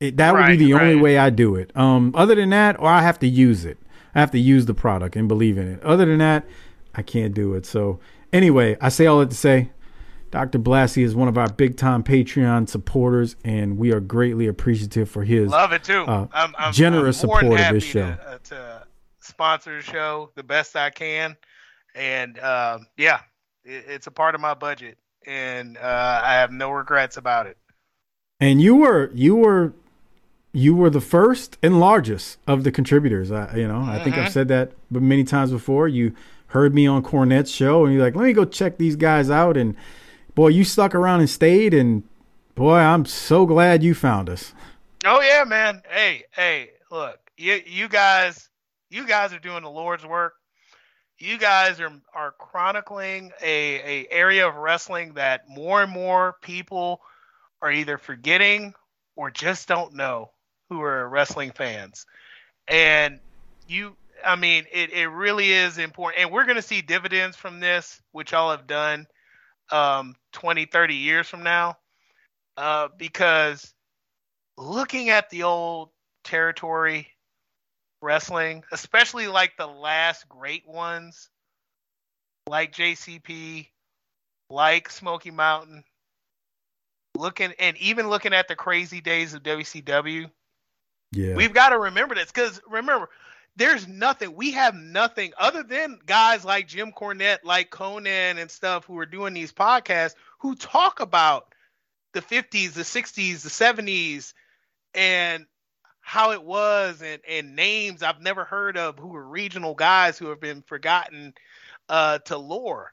[SPEAKER 1] It, that would be the only way I do it. Um, other than that, or I have to use it. I have to use the product and believe in it. Other than that, I can't do it. So anyway, I say all that to say, Dr. Blassie is one of our big time Patreon supporters, and we are greatly appreciative for his
[SPEAKER 2] Love it too.
[SPEAKER 1] uh,
[SPEAKER 2] I'm, I'm
[SPEAKER 1] generous
[SPEAKER 2] I'm
[SPEAKER 1] support of this show.
[SPEAKER 2] To, uh, to sponsor the show the best I can, and um, yeah, it, it's a part of my budget, and uh, I have no regrets about it.
[SPEAKER 1] And you were you were you were the first and largest of the contributors. I, you know, I think
[SPEAKER 2] Mm-hmm.
[SPEAKER 1] I've said that but many times before. You heard me on Cornette's show, and you're like, "Let me go check these guys out." And boy, you stuck around and stayed. And boy, I'm so glad you found us.
[SPEAKER 2] Oh yeah, man. Hey, hey, look, you you guys, you guys are doing the Lord's work. You guys are are chronicling a a area of wrestling that more and more people are either forgetting or just don't know who are wrestling fans. And you I mean, it, it really is important. And we're gonna see dividends from this, which y'all have done um 20, 30 years from now. Uh, because looking at the old territory wrestling, especially like the last great ones, like JCP, like Smoky Mountain, looking and even looking at the crazy days of WCW,
[SPEAKER 1] Yeah,
[SPEAKER 2] we've got to remember this because remember, there's nothing. We have nothing other than guys like Jim Cornette, like Conan and stuff who are doing these podcasts who talk about the 50s, the 60s, the 70s, and how it was, and, and names I've never heard of who are regional guys who have been forgotten uh, to lore.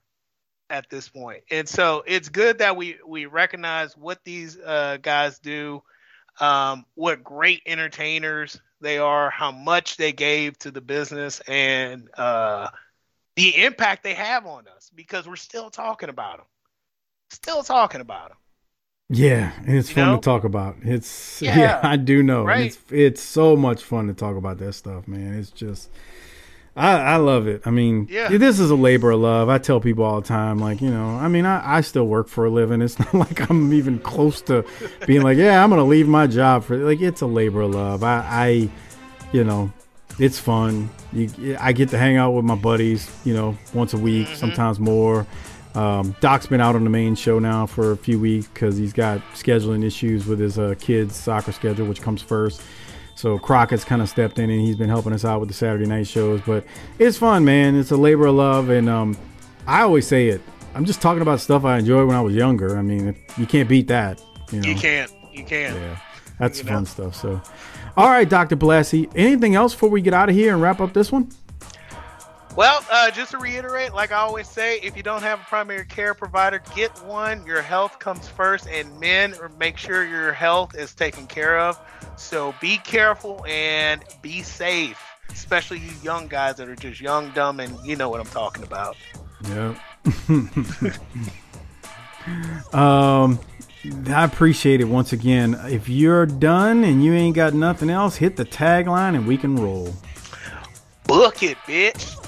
[SPEAKER 2] at this point. And so it's good that we we recognize what these uh, guys do, um, what great entertainers they are, how much they gave to the business, and uh, the impact they have on us because we're still talking about them, still talking about them.
[SPEAKER 1] Yeah, it's
[SPEAKER 2] You
[SPEAKER 1] fun
[SPEAKER 2] know?
[SPEAKER 1] to talk about. It's [LAUGHS]
[SPEAKER 2] Yeah,
[SPEAKER 1] yeah, I do know.
[SPEAKER 2] right?
[SPEAKER 1] It's it's so much fun to talk about that stuff, man. It's just I I love it. I mean,
[SPEAKER 2] Yeah.
[SPEAKER 1] this is a labor of love. I tell people all the time, like, you know, I mean, I, I still work for a living. It's [LAUGHS] not like I'm even close to being like, yeah, I'm gonna leave my job for like it's a labor of love. I, I you know, it's fun. You, I get to hang out with my buddies, you know, once a week, mm-hmm. sometimes more. Um, Doc's been out on the main show now for a few weeks because he's got scheduling issues with his uh, kids' soccer schedule, which comes first. So Crockett's kind of stepped in and he's been helping us out with the Saturday night shows. But it's fun, man. It's a labor of love, and um, I always say it. I'm just talking about stuff I enjoyed when I was younger. I mean, you can't beat that. You know,
[SPEAKER 2] You can't, you can't.
[SPEAKER 1] yeah, that's
[SPEAKER 2] You
[SPEAKER 1] fun
[SPEAKER 2] know?
[SPEAKER 1] stuff. So, all right, Doctor Blassie. Anything else before we get out of here and wrap up this one?
[SPEAKER 2] Well, uh, just to reiterate, like I always say, if you don't have a primary care provider, get one. Your health comes first, and men, make sure your health is taken care of. So be careful and be safe, especially you young guys that are just young, dumb, and you know what I'm talking about.
[SPEAKER 1] Yeah. [LAUGHS] um, I appreciate it once again. If you're done and you ain't got nothing else, hit the tagline and we can roll.
[SPEAKER 2] Book it, bitch.